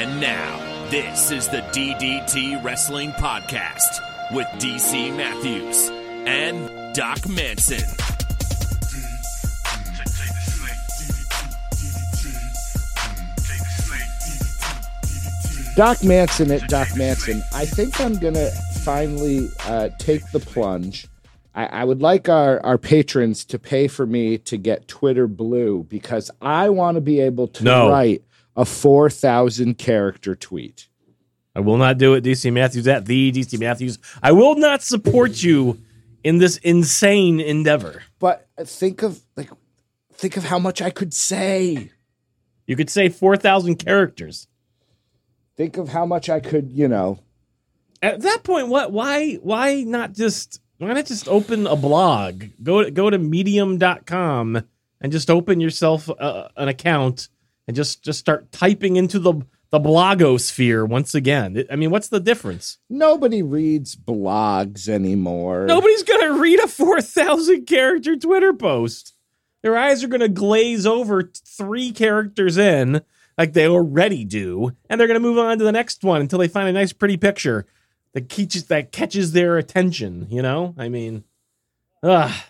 And now, this is the DDT Wrestling Podcast with DC Matthews and Doc Manson. Doc Manson at Doc Manson. I think I'm gonna finally uh, take the plunge. I, I would like our, our patrons to pay for me to get Twitter blue because I want to be able to No. write a four thousand character tweet. I will not do it, DC Matthews at the DC Matthews. I will not support you in this insane endeavor. But think of like think of how much I could say. You could say 4,000 characters. Think of how much I could, you know. At that point, what why why not just why not just open a blog? Go to, go to medium.com and just open yourself uh, an account and just just start typing into the the blogosphere once again. I mean, what's the difference? Nobody reads blogs anymore. Nobody's going to read a 4,000 character Twitter post. Their eyes are going to glaze over three characters in, like they already do, and they're going to move on to the next one until they find a nice, pretty picture that catches, that catches their attention. You know? I mean, ah,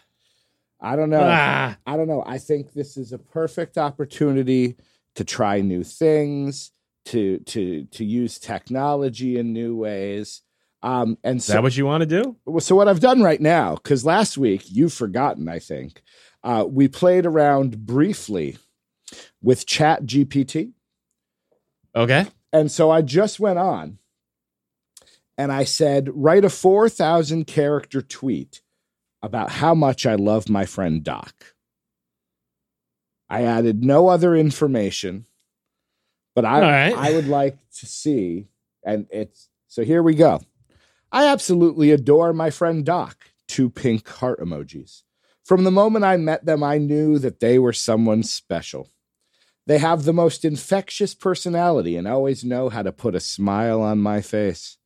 I don't know. ah. I don't know. I think this is a perfect opportunity to try new things, to to to use technology in new ways. Um, and Is so, that what you want to do? so what I've done right now, because last week you've forgotten, I think, uh, we played around briefly with Chat GPT, Okay. and so I just went on and I said, write a four thousand character tweet about how much I love my friend Doc. I added no other information, but I right. I would like to see, and it's so here we go. I absolutely adore my friend Doc. Two pink heart emojis. From the moment I met them, I knew that they were someone special. They have the most infectious personality and always know how to put a smile on my face.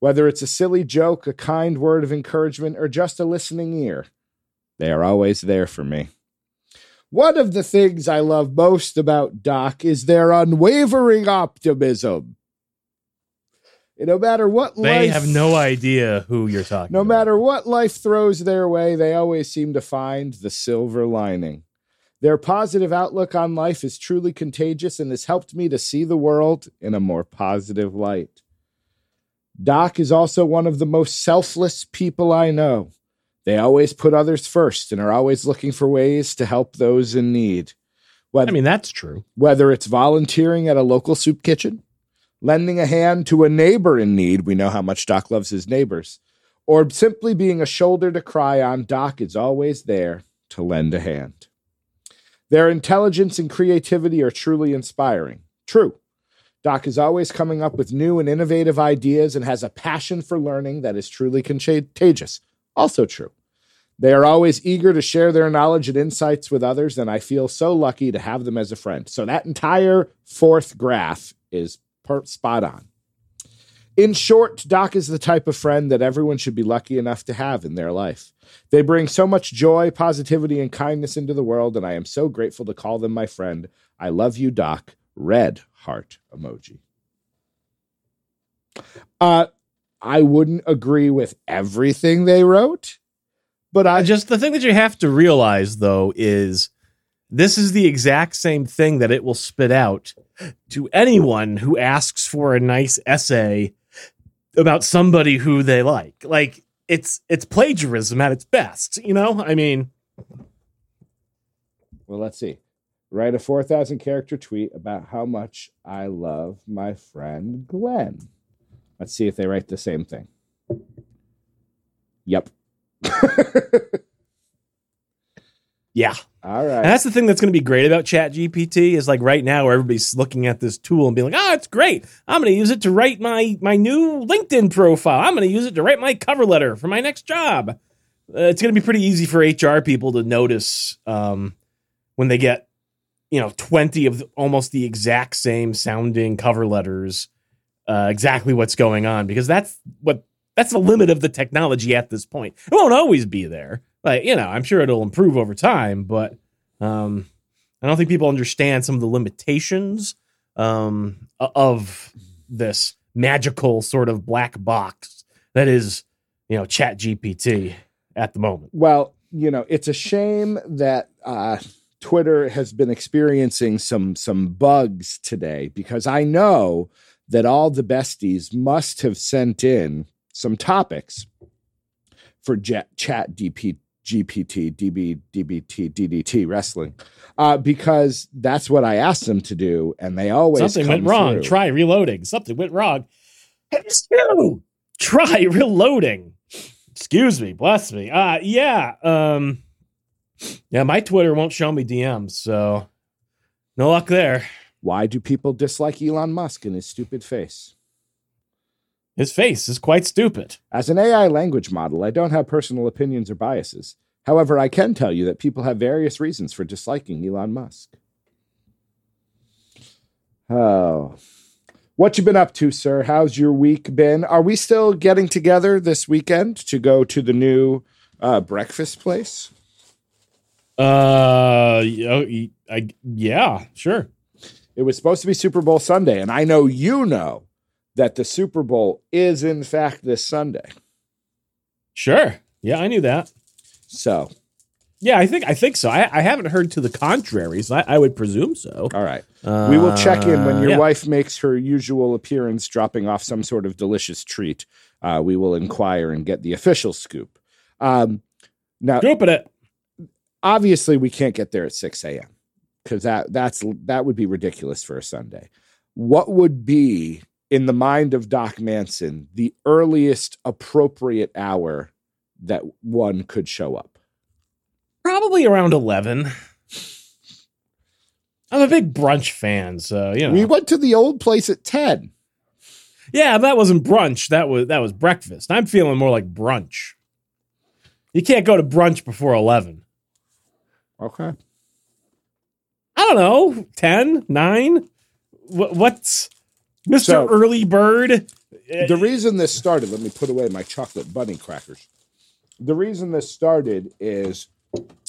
Whether it's a silly joke, a kind word of encouragement, or just a listening ear, they are always there for me. One of the things I love most about Doc is their unwavering optimism. No matter what life They life, have no idea who you're talking no about. matter what life throws their way, they always seem to find the silver lining. Their positive outlook on life is truly contagious and has helped me to see the world in a more positive light. Doc is also one of the most selfless people I know. They always put others first and are always looking for ways to help those in need. Whether, I mean, that's true. whether it's volunteering at a local soup kitchen, lending a hand to a neighbor in need, we know how much Doc loves his neighbors, or simply being a shoulder to cry on, Doc is always there to lend a hand. Their intelligence and creativity are truly inspiring. True. Doc is always coming up with new and innovative ideas and has a passion for learning that is truly contagious. Also true. They are always eager to share their knowledge and insights with others, and I feel so lucky to have them as a friend. So that entire fourth graph is per- spot on. In short, Doc is the type of friend that everyone should be lucky enough to have in their life. They bring so much joy, positivity, and kindness into the world, and I am so grateful to call them my friend. I love you, Doc. Red heart emoji. Uh, I wouldn't agree with everything they wrote, but I just the thing that you have to realize though is this is the exact same thing that it will spit out to anyone who asks for a nice essay about somebody who they like. Like it's it's plagiarism at its best, you know? I mean, Well, let's see. Write a 4,000 character tweet about how much I love my friend Glenn. Let's see if they write the same thing. Yep. yeah. All right. And that's the thing that's going to be great about Chat GPT is like right now where everybody's looking at this tool and being like, "Oh, it's great. I'm going to use it to write my my new LinkedIn profile. I'm going to use it to write my cover letter for my next job." Uh, it's going to be pretty easy for HR people to notice um, when they get you know 20 of almost the exact same sounding cover letters uh, exactly what's going on because that's what that's the limit of the technology at this point. It won't always be there. Like, you know, I'm sure it'll improve over time, but um, I don't think people understand some of the limitations um, of this magical sort of black box that is, you know, Chat GPT at the moment. Well, you know, it's a shame that uh, Twitter has been experiencing some some bugs today because I know that all the besties must have sent in some topics for Jet, Chat DP, GPT, DB, DBT, DDT wrestling uh, because that's what I asked them to do, and they always Something went wrong. through. Try reloading. Something went wrong. Try reloading. Excuse me. Bless me. Uh yeah. Um Yeah, my Twitter won't show me DMs, so no luck there. Why do people dislike Elon Musk and his stupid face? His face is quite stupid. As an AI language model, I don't have personal opinions or biases. However, I can tell you that people have various reasons for disliking Elon Musk. Oh. What you been up to, sir? How's your week been? Are we still getting together this weekend to go to the new uh, breakfast place? Uh oh, I, yeah, sure. It was supposed to be Super Bowl Sunday, and I know you know that the Super Bowl is in fact this Sunday. Sure. Yeah, I knew that. So, Yeah, I think I think so. I, I haven't heard to the contrary, so I, I would presume so. all right. We will check in when Uh, your yeah. wife makes her usual appearance, dropping off some sort of delicious treat. Uh, we will inquire and get the official scoop. Um, now, Scooping it. obviously, we can't get there at six a.m. because that that's that would be ridiculous for a Sunday. What would be in the mind of Doc Manson the earliest appropriate hour that one could show up? Probably around eleven. I'm a big brunch fan, so you know. We went to the old place at ten. yeah, that wasn't brunch. That was that was breakfast. I'm feeling more like brunch. You can't go to brunch before eleven. Okay. I don't know, 10, 9? What, what's Mr. So- Early Bird? the reason this started, let me put away my chocolate bunny crackers. The reason this started is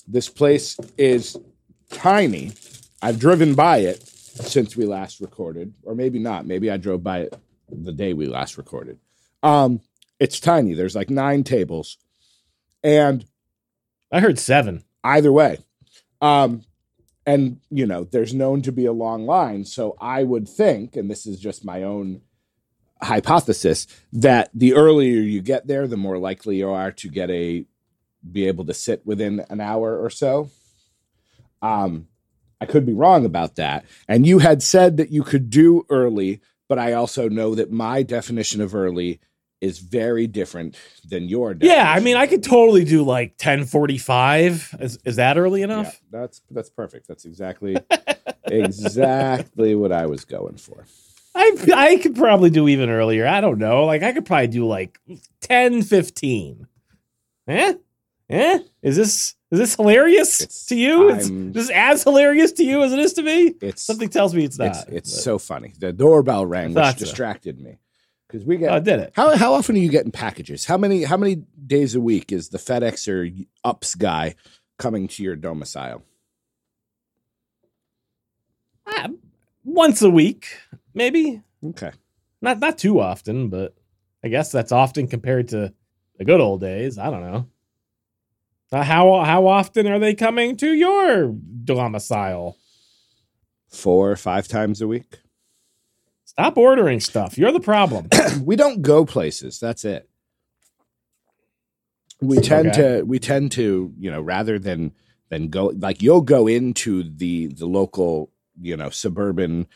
this place is tiny. I've driven by it since we last recorded, or maybe not. Maybe I drove by it the day we last recorded. Um, it's tiny. There's like nine tables, and I heard seven. either way. Um, and you know, there's known to be a long line. So I would think, and this is just my own hypothesis, that the earlier you get there, the more likely you are to get a be able to sit within an hour or so. Um, I could be wrong about that. And you had said that you could do early, but I also know that my definition of early is very different than your definition. Yeah, I mean, I could totally do like 1045. Is, is that early Yeah, enough? that's that's perfect. That's exactly exactly what I was going for. I I could probably do even earlier. I don't know. Like I could probably do like 10 15. Eh? Eh? Is this is this hilarious It's- to you? It's, I'm- this is as hilarious to you as it is to me? It's Something tells me it's not. it's, it's so funny. The doorbell rang, which Thought so. distracted me because we get Oh, did it? how how often are you getting packages? How many how many days a week is the FedEx or UPS guy coming to your domicile? Ah, once a week, maybe. Okay, Not not too often, but I guess that's often compared to the good old days. I don't know. Uh, how how often are they coming to your domicile? four or five times a week. Stop ordering stuff. You're the problem. we don't go places. That's it. We tend Okay. to we tend to you know rather than than go like you'll go into the the local you know suburban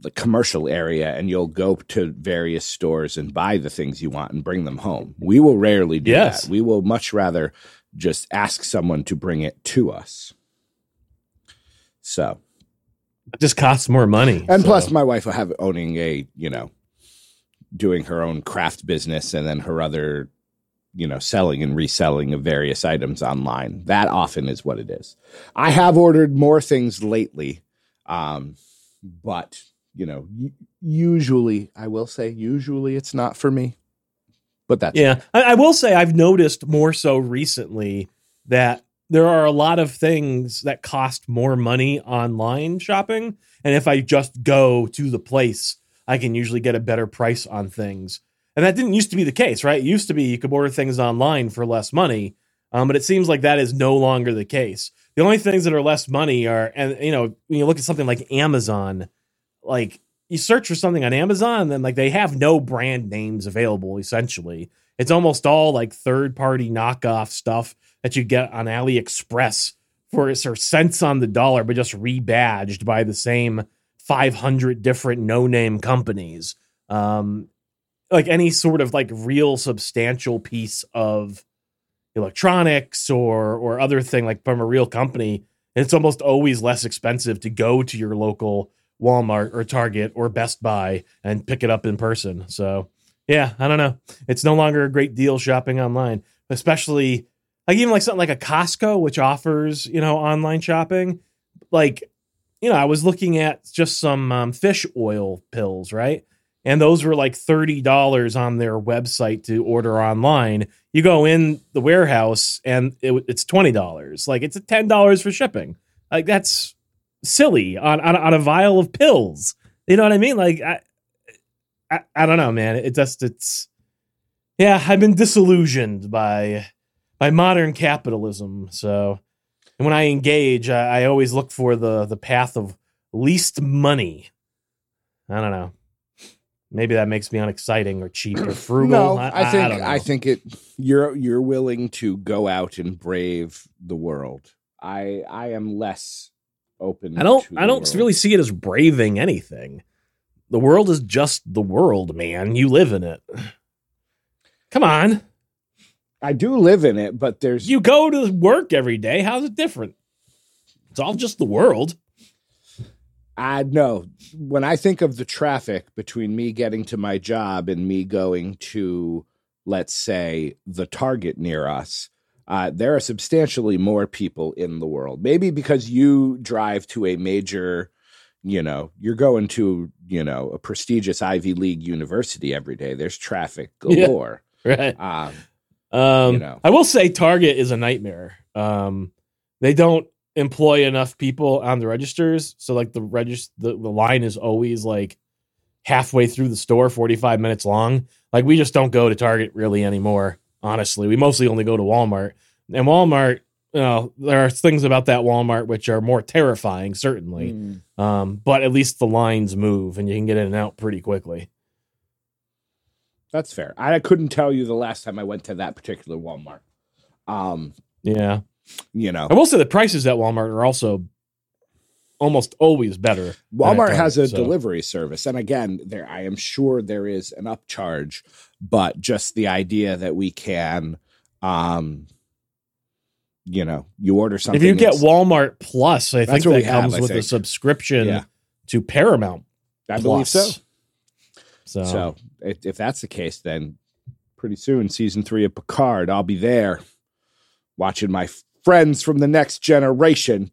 the commercial area and you'll go to various stores and buy the things you want and bring them home. We will rarely do Yes. that. We will much rather just ask someone to bring it to us. So It just costs more money. and so- plus, my wife will have owning a, you know, doing her own craft business and then her other, you know, selling and reselling of various items online. That often is what it is. I have ordered more things lately, um, but you know, usually I will say usually it's not for me. But that's yeah, I, I will say I've noticed more so recently that there are a lot of things that cost more money online shopping. And if I just go to the place, I can usually get a better price on things. And that didn't used to be the case, right? It used to be you could order things online for less money. Um, but it seems like that is no longer the case. The only things that are less money are, and you know, when you look at something like Amazon, like you search for something on Amazon, then like they have no brand names available essentially. It's almost all like third party knockoff stuff that you get on AliExpress for cents on the dollar, but just rebadged by the same 500 different no name companies. Um, like any sort of like real substantial piece of electronics or or other thing like from a real company, it's almost always less expensive to go to your local Walmart or Target or Best Buy and pick it up in person. So, yeah, I don't know. It's no longer a great deal shopping online, especially like even like something like a Costco, which offers, you know, online shopping. Like, you know, I was looking at just some um, fish oil pills, right? And those were like $30 on their website to order online. You go in the warehouse and it, it's $20. Like, it's $10 for shipping. Like, that's silly on, on on a vial of pills. You know what I mean? Like I, I, I don't know, man. It just it's yeah. I've been disillusioned by by modern capitalism. So, and when I engage, I, I always look for the the path of least money. I don't know. Maybe that makes me unexciting or cheap or frugal. No, I, I think I, I, think it. You're you're willing to go out and brave the world. I I am less open. I don't I don't world. really see it as braving anything. The world is just the world, man. You live in it. Come on. I do live in it, but there's You go to work every day. How's it different? It's all just the world. I know when I think of the traffic between me getting to my job and me going to, let's say, the Target near us, uh, there are substantially more people in the world. Maybe because you drive to a major, you know, you're going to, you know, a prestigious Ivy League university every day. There's traffic Yeah. galore. Right. Um, Um, You know. I will say Target is a nightmare. Um, they don't employ enough people on the registers, so like the register, the, the line is always like halfway through the store, forty five minutes long. Like we just don't go to Target really anymore. Honestly, we mostly only go to Walmart. And Walmart, you know, there are things about that Walmart which are more terrifying, certainly. mm, Um, but at least the lines move and you can get in and out pretty quickly. That's fair. I couldn't tell you the last time I went to that particular Walmart. Um, Yeah. you know, I will say the prices at Walmart are also almost always better. Walmart has a so- delivery service, and again, there I am sure there is an upcharge, but just the idea that we can, um, you know, you order something. If you get Walmart Plus, I think that have, comes I with a subscription Yeah. to Paramount. I believe so. So, So if, if that's the case, then pretty soon, season three of Picard, I'll be there watching my friends from the next generation.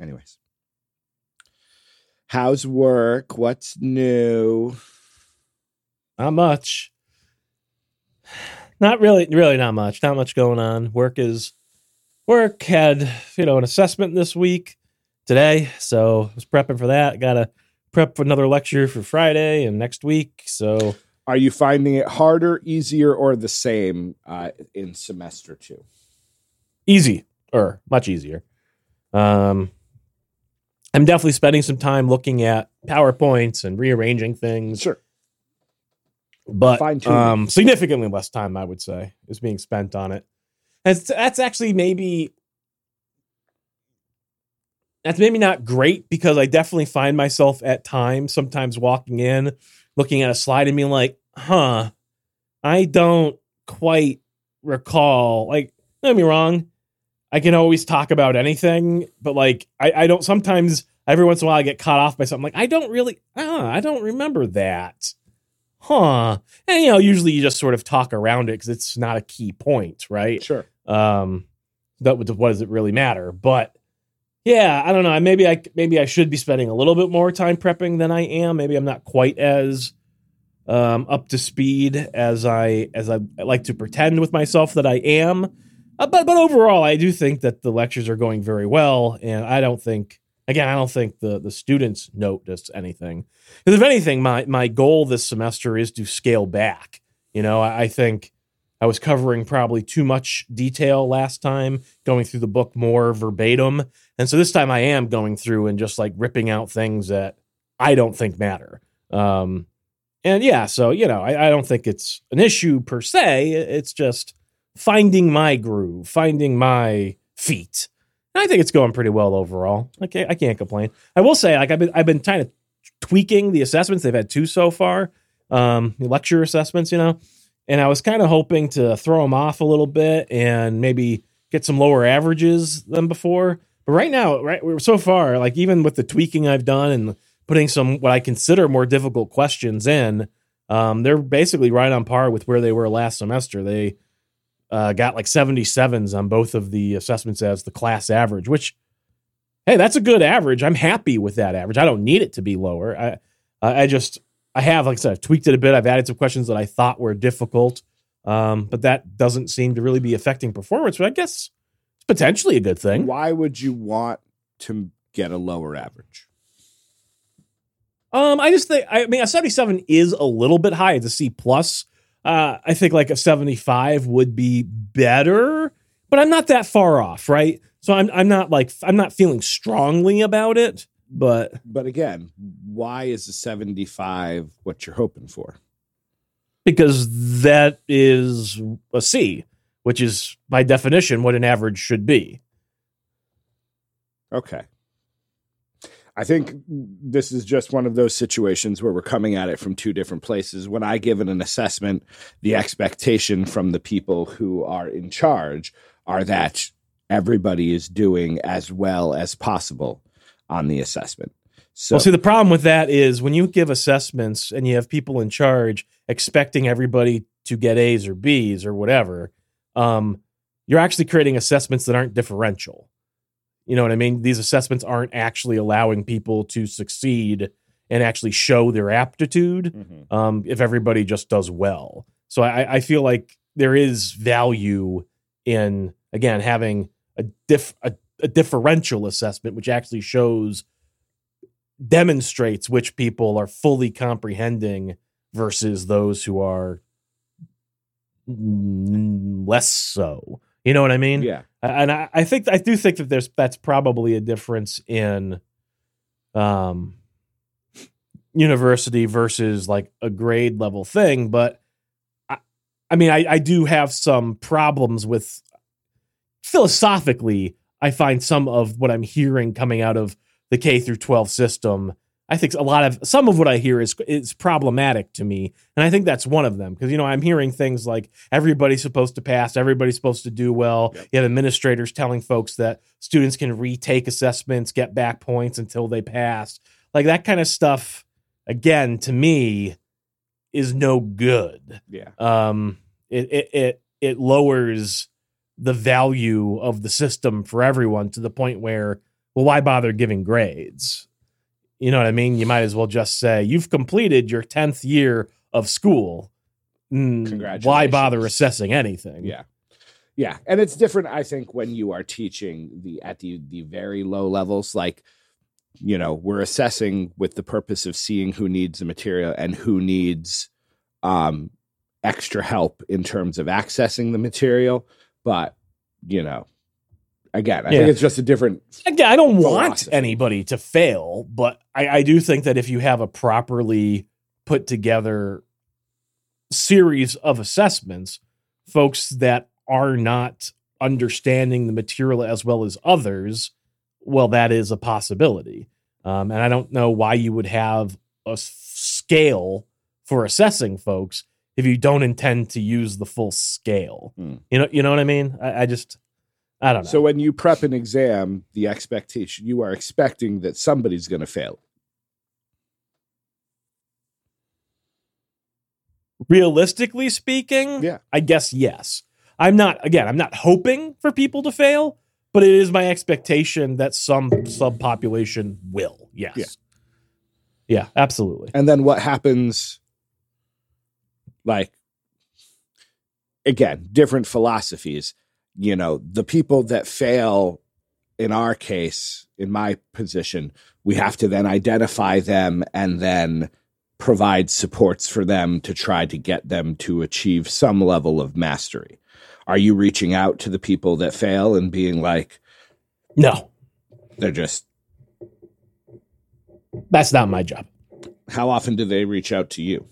Anyways, how's work? What's new? Not much. Not really, really not much. Not much going on. Work is work. Had, you know, an assessment this week today. So I was prepping for that. Gotta prep for another lecture for Friday and next week. So Are you finding it harder, easier, or the same uh, in semester two? easy or much easier. Um, I'm definitely spending some time looking at PowerPoints and rearranging things, Sure. but um, significantly less time, I would say, is being spent on it. And that's actually maybe that's maybe not great because I definitely find myself at times sometimes walking in, looking at a slide and being like, "Huh, I don't quite recall." Like, don't get me wrong, I can always talk about anything, but like I, I don't sometimes every once in a while I get caught off by something like I don't really ah, I don't remember that. Huh. And you know, usually you just sort of talk around it because it's not a key point, right? Sure. Um that would what does it really matter? But yeah, I don't know. Maybe I maybe I should be spending a little bit more time prepping than I am. Maybe I'm not quite as um, up to speed as I as I like to pretend with myself that I am. Uh, but but overall, I do think that the lectures are going very well, and I don't think again I don't think the the students notice anything. Because if anything, my my goal this semester is to scale back. You know, I, I think I was covering probably too much detail last time, going through the book more verbatim, and so this time I am going through and just like ripping out things that I don't think matter. Um, and yeah, so you know, I, I don't think it's an issue per se. It's just finding my groove, finding my feet. And I think it's going pretty well overall. Can't, I can't complain. I will say, like I've been, I've been kind of tweaking the assessments. They've had two so far, um, lecture assessments, you know, and I was kind of hoping to throw them off a little bit and maybe get some lower averages than before. Right now, right, we're so far, like even with the tweaking I've done and putting some what I consider more difficult questions in, um, they're basically right on par with where they were last semester. They uh, got like 77s on both of the assessments as the class average, which, hey, that's a good average. I'm happy with that average. I don't need it to be lower. I, I just, I have, like I said, I've tweaked it a bit. I've added some questions that I thought were difficult, um, but that doesn't seem to really be affecting performance. But I guess it's potentially a good thing. Why would you want to get a lower average? Um, I just think I mean a 77 is a little bit high. It's a C plus. Uh, I think like a 75 would be better, but I'm not that far off, right? So I'm I'm not like I'm not feeling strongly about it, but But again, why is a 75 what you're hoping for? because that is a C, which is by definition what an average should be. Okay. I think this is just one of those situations where we're coming at it from two different places. When I give it an assessment, the expectation from the people who are in charge are that everybody is doing as well as possible on the assessment. So Well, see, the problem with that is when you give assessments and you have people in charge expecting everybody to get A's or B's or whatever, um, you're actually creating assessments that aren't differential. You know what I mean? These assessments aren't actually allowing people to succeed and actually show their aptitude Mhm. um, if everybody just does well. So I, I feel like there is value in again having a diff a, a differential assessment, which actually shows demonstrates which people are fully comprehending versus those who are less so. You know what I mean? yeah. and I, I think I do think that there's that's probably a difference in um university versus like a grade level thing but I, I mean I, I do have some problems with philosophically I find some of what I'm hearing coming out of the K through 12 system I think a lot of some of what I hear is is problematic to me, and I think that's one of them because you know I'm hearing things like everybody's supposed to pass, everybody's supposed to do well. Yep. You have administrators telling folks that students can retake assessments, get back points until they pass, like that kind of stuff. Again, to me, is no good. Yeah. Um, it it it, it lowers the value of the system for everyone to the point where, well, why bother giving grades? You know what I mean? You might as well just say you've completed your tenth year of school. Mm, Why bother assessing anything? Yeah. Yeah. And it's different, I think, when you are teaching the at the the very low levels, like you know, we're assessing with the purpose of seeing who needs the material and who needs um extra help in terms of accessing the material. But, you know, again, I Yeah. think it's just a different Again, I don't want Philosophy. anybody to fail, but I, I do think that if you have a properly put together series of assessments, folks that are not understanding the material as well as others, well, that is a possibility. Um, and I don't know why you would have a scale for assessing folks if you don't intend to use the full scale. Hmm. You know, you know what I mean? I, I just, I don't know. So when you prep an exam, the expectation you are expecting that somebody's going to fail. realistically speaking, Yeah. I guess yes. I'm not again, I'm not hoping for people to fail, but it is my expectation that some subpopulation will. Yes. Yeah. Yeah, absolutely. And then what happens like again different philosophies you know the people that fail in our case in my position we have to then identify them and then provide supports for them to try to get them to achieve some level of mastery are you reaching out to the people that fail and being like No, they're just that's not my job. how often do they reach out to you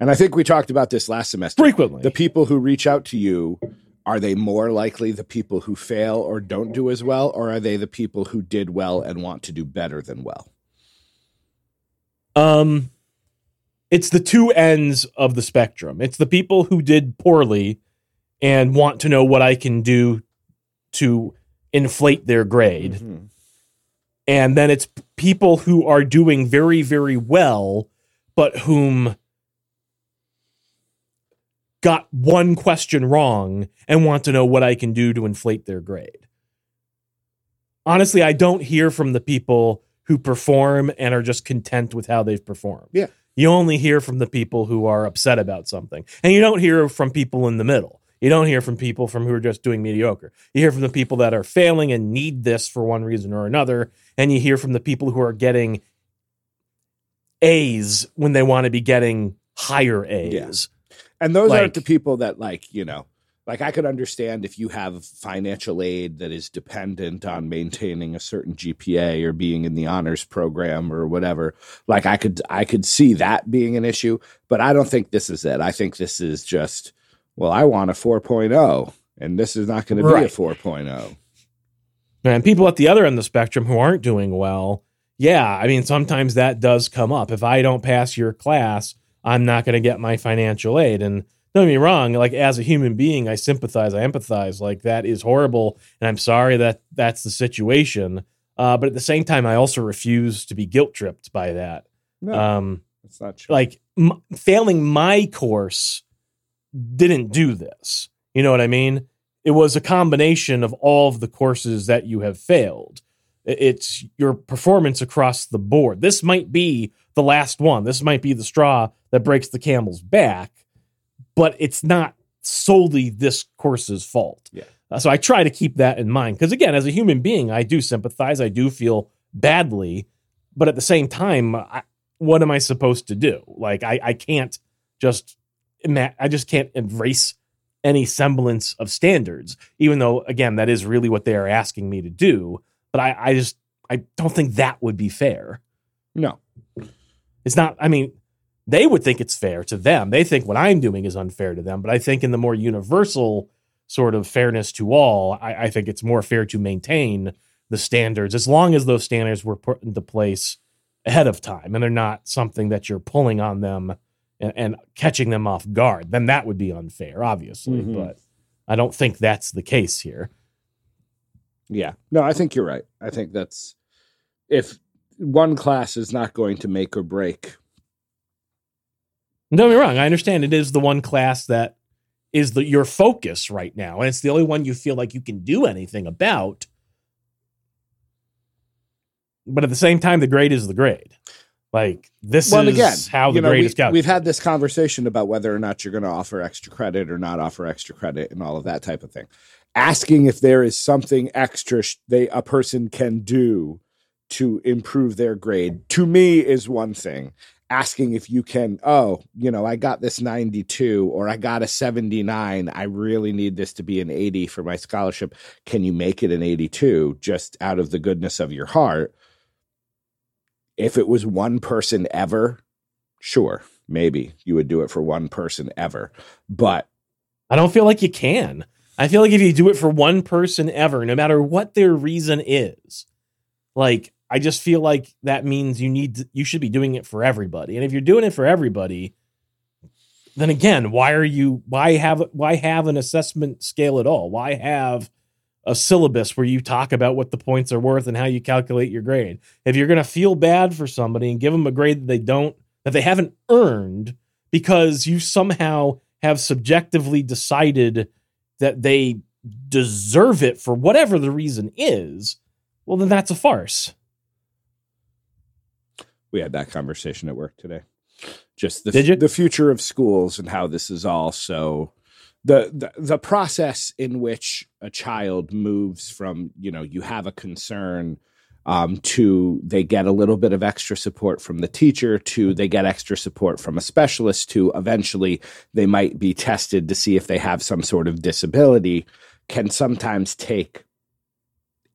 and i think we talked about this last semester Frequently. the people who reach out to you are they more likely the people who fail or don't do as well or are they the people who did well and want to do better than well Um, it's the two ends of the spectrum. It's the people who did poorly and want to know what I can do to inflate their grade. Mhm. And then it's people who are doing very, very well, but whom got one question wrong and want to know what I can do to inflate their grade. Honestly, I don't hear from the people who perform and are just content with how they've performed. Yeah. You only hear from the people who are upset about something. And you don't hear from people in the middle. You don't hear from people from who are just doing mediocre. You hear from the people that are failing and need this for one reason or another, and you hear from the people who are getting A's when they want to be getting higher A's. And those Like- aren't the people that like you know like i could understand if you have financial aid that is dependent on maintaining a certain gpa or being in the honors program or whatever like i could i could see that being an issue but i don't think this is it i think this is just well i want a 4.0 and this is not going to be a Right. 4.0 And people at the other end of the spectrum who aren't doing well, yeah, I mean, sometimes that does come up. If I don't pass your class, I'm not going to get my financial aid. And don't get me wrong, like as a human being, I sympathize, I empathize. Like that is horrible. And I'm sorry that that's the situation. Uh, but at the same time, I also refuse to be guilt tripped by that. no Um, that's not true like m- failing my course didn't do this. You know what I mean? It was a combination of all of the courses that you have failed. It's your performance across the board. This might be the last one. This might be the straw that breaks the camel's back, but it's not solely this course's fault. Yeah. Uh, so I try to keep that in mind because again, as a human being, I do sympathize. I do feel badly, but at the same time, I, what am I supposed to do? Like I, I can't just I just can't embrace any semblance of standards, even though again that is really what they are asking me to do. But I, I just I don't think that would be fair. no It's not. I mean, they would think it's fair to them. They think what I'm doing is unfair to them. But I think in the more universal sort of fairness to all, I, I think it's more fair to maintain the standards as long as those standards were put into place ahead of time and they're not something that you're pulling on them and, and catching them off guard. Then that would be unfair, obviously. Mhm. But I don't think that's the case here. Yeah. No, I think you're right. I think that's if one class is not going to make or break. Don't get me wrong. I understand it is the one class that is the your focus right now, and it's the only one you feel like you can do anything about. But at the same time, the grade is the grade. Like this well, is again, how the you know, grade we, is calculated. We've had this conversation about whether or not you're going to offer extra credit or not offer extra credit and all of that type of thing. Asking if there is something extra sh- they a person can do to improve their grade to me is one thing. Asking if you can, oh, you know, I got this 92 or I got a 79. I really need this to be an 80 for my scholarship. Can you make it an 82 just out of the goodness of your heart? If it was one person ever, sure, maybe you would do it for one person ever. But I don't feel like you can. I feel like if you do it for one person ever, no matter what their reason is, like I just feel like that means you need to, you should be doing it for everybody. And if you're doing it for everybody, then again, why are you why have why have an assessment scale at all? Why have a syllabus where you talk about what the points are worth and how you calculate your grade? If you're going to feel bad for somebody and give them a grade that they don't that they haven't earned because you somehow have subjectively decided that they deserve it for whatever the reason is, well, then that's a farce. We had that conversation at work today. just the the future of schools and how this is all so the, the the process in which a child moves from you know you have a concern um, to they get a little bit of extra support from the teacher to they get extra support from a specialist to eventually they might be tested to see if they have some sort of disability can sometimes take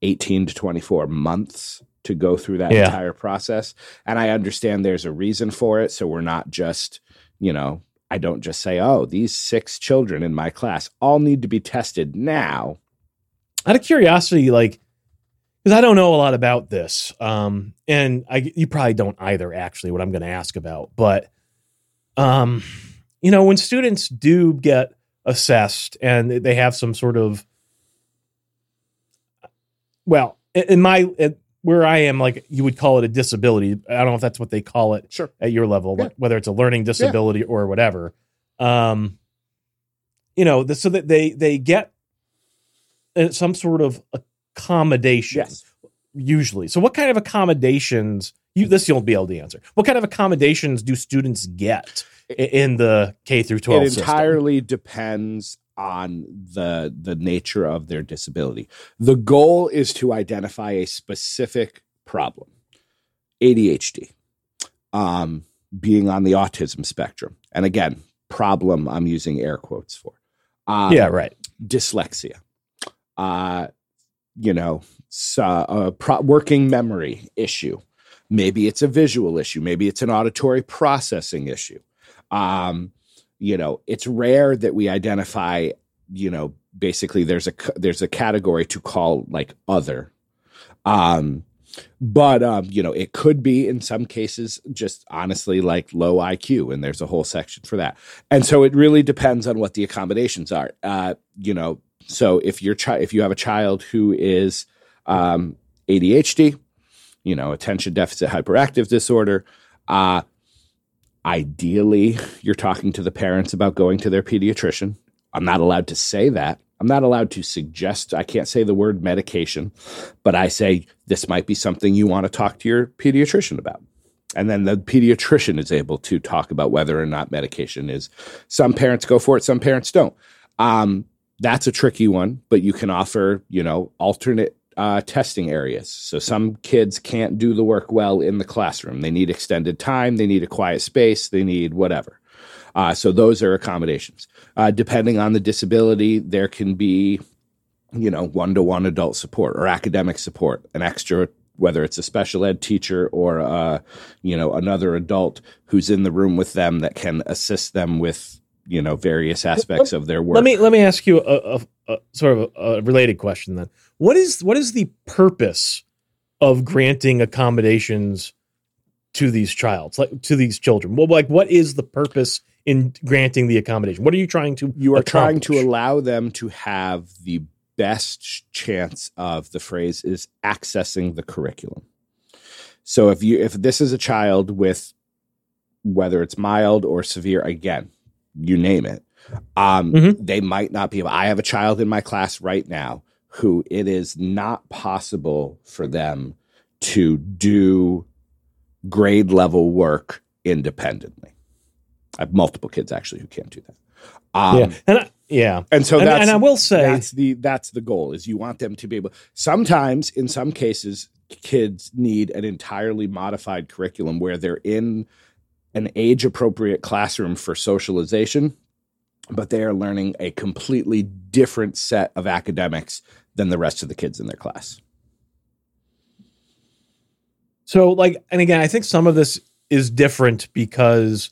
18 to 24 months to go through that Yeah. entire process and i understand there's a reason for it so we're not just you know i don't just say oh these six children in my class all need to be tested now out of curiosity, like, because I don't know a lot about this, um, and I you probably don't either. Actually, what I'm going to ask about, but, um, you know, when students do get assessed and they have some sort of, well, in my in, where I am, like you would call it a disability. I don't know if that's what they call it sure at your level, Yeah. like, whether it's a learning disability or whatever. Um, you know, the, so that they they get uh, some sort of accommodation yes usually. So, what kind of accommodations? You this you'll be able to answer. What kind of accommodations do students get in the K through twelve it system? entirely depends on the the nature of their disability. The goal is to identify a specific problem adhd um, being on the autism spectrum. And again problem i'm using air quotes for. Um, yeah, right. dyslexia. Uh you know so, a pro- working memory issue. Maybe it's a visual issue. Maybe it's an auditory processing issue. Um you know it's rare that we identify you know basically there's a there's a category to call like other. Um but um you know it could be in some cases just honestly like low iq and there's a whole section for that. And so it really depends on what the accommodations are. Uh you know so if your child if you have a child who is um adhd you know attention deficit hyperactive disorder uh ideally you're talking to the parents about going to their pediatrician. I'm not allowed to say that. I'm not allowed to suggest i can't say the word medication but i say this might be something you want to talk to your pediatrician about. And then the pediatrician is able to talk about whether or not medication is some parents go for it some parents don't. Um, that's a tricky one but you can offer you know alternate uh, testing areas. So some kids can't do the work well in the classroom. They need extended time. They need a quiet space. They need whatever. Uh, so those are accommodations. Uh, depending on the disability there can be you know one-to-one adult support or academic support an extra whether it's a special ed teacher or uh, you know another adult who's in the room with them that can assist them with you know various aspects of their work. Let me let me ask you a, a, a sort of a, a related question then. What is what is the purpose of granting accommodations to these childs, like to these children? Well, like what is the purpose in granting the accommodation? What are you trying to you are trying to allow them to have the best chance of the phrase is accessing the curriculum so if you if this is a child with whether it's mild or severe again you name it um Mhm. they might not be able i have a child in my class right now who it is not possible for them to do grade level work independently. I have multiple kids actually who can't do that. Um, yeah, and I, yeah, and so and, that's and I will say that's the that's the goal is you want them to be able sometimes in some cases kids need an entirely modified curriculum where they're in an age appropriate classroom for socialization but they are learning a completely different set of academics than the rest of the kids in their class So, like, and again, I think some of this is different because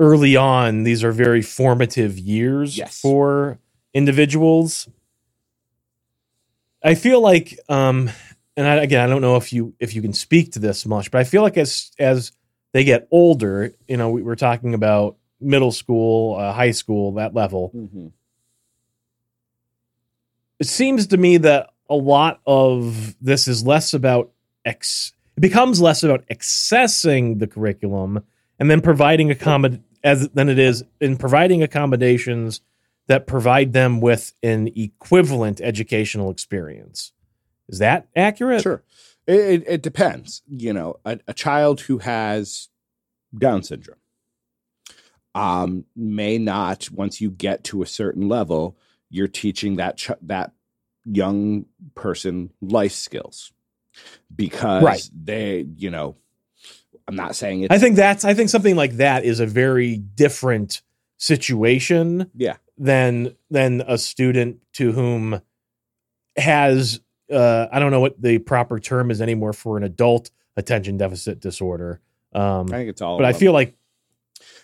early on, these are very formative years Yes. for individuals. I feel like, um, and I, again, I don't know if you if you can speak to this much, but I feel like as as they get older, you know, we, we're talking about middle school, uh, high school, that level it seems to me that a lot of this is less about ex it becomes less about accessing the curriculum and then providing accommod as than it is in providing accommodations that provide them with an equivalent educational experience. Is that accurate? Sure. It, it, depends. You know, a, a child who has Down syndrome, um, may not once you get to a certain level you're teaching that ch- that young person life skills because Right. they you know i'm not saying it's I think that's I think something like that is a very different situation yeah than than a student to whom has uh I don't know what the proper term is anymore for an adult attention deficit disorder. Um i think it's all but I of them. feel like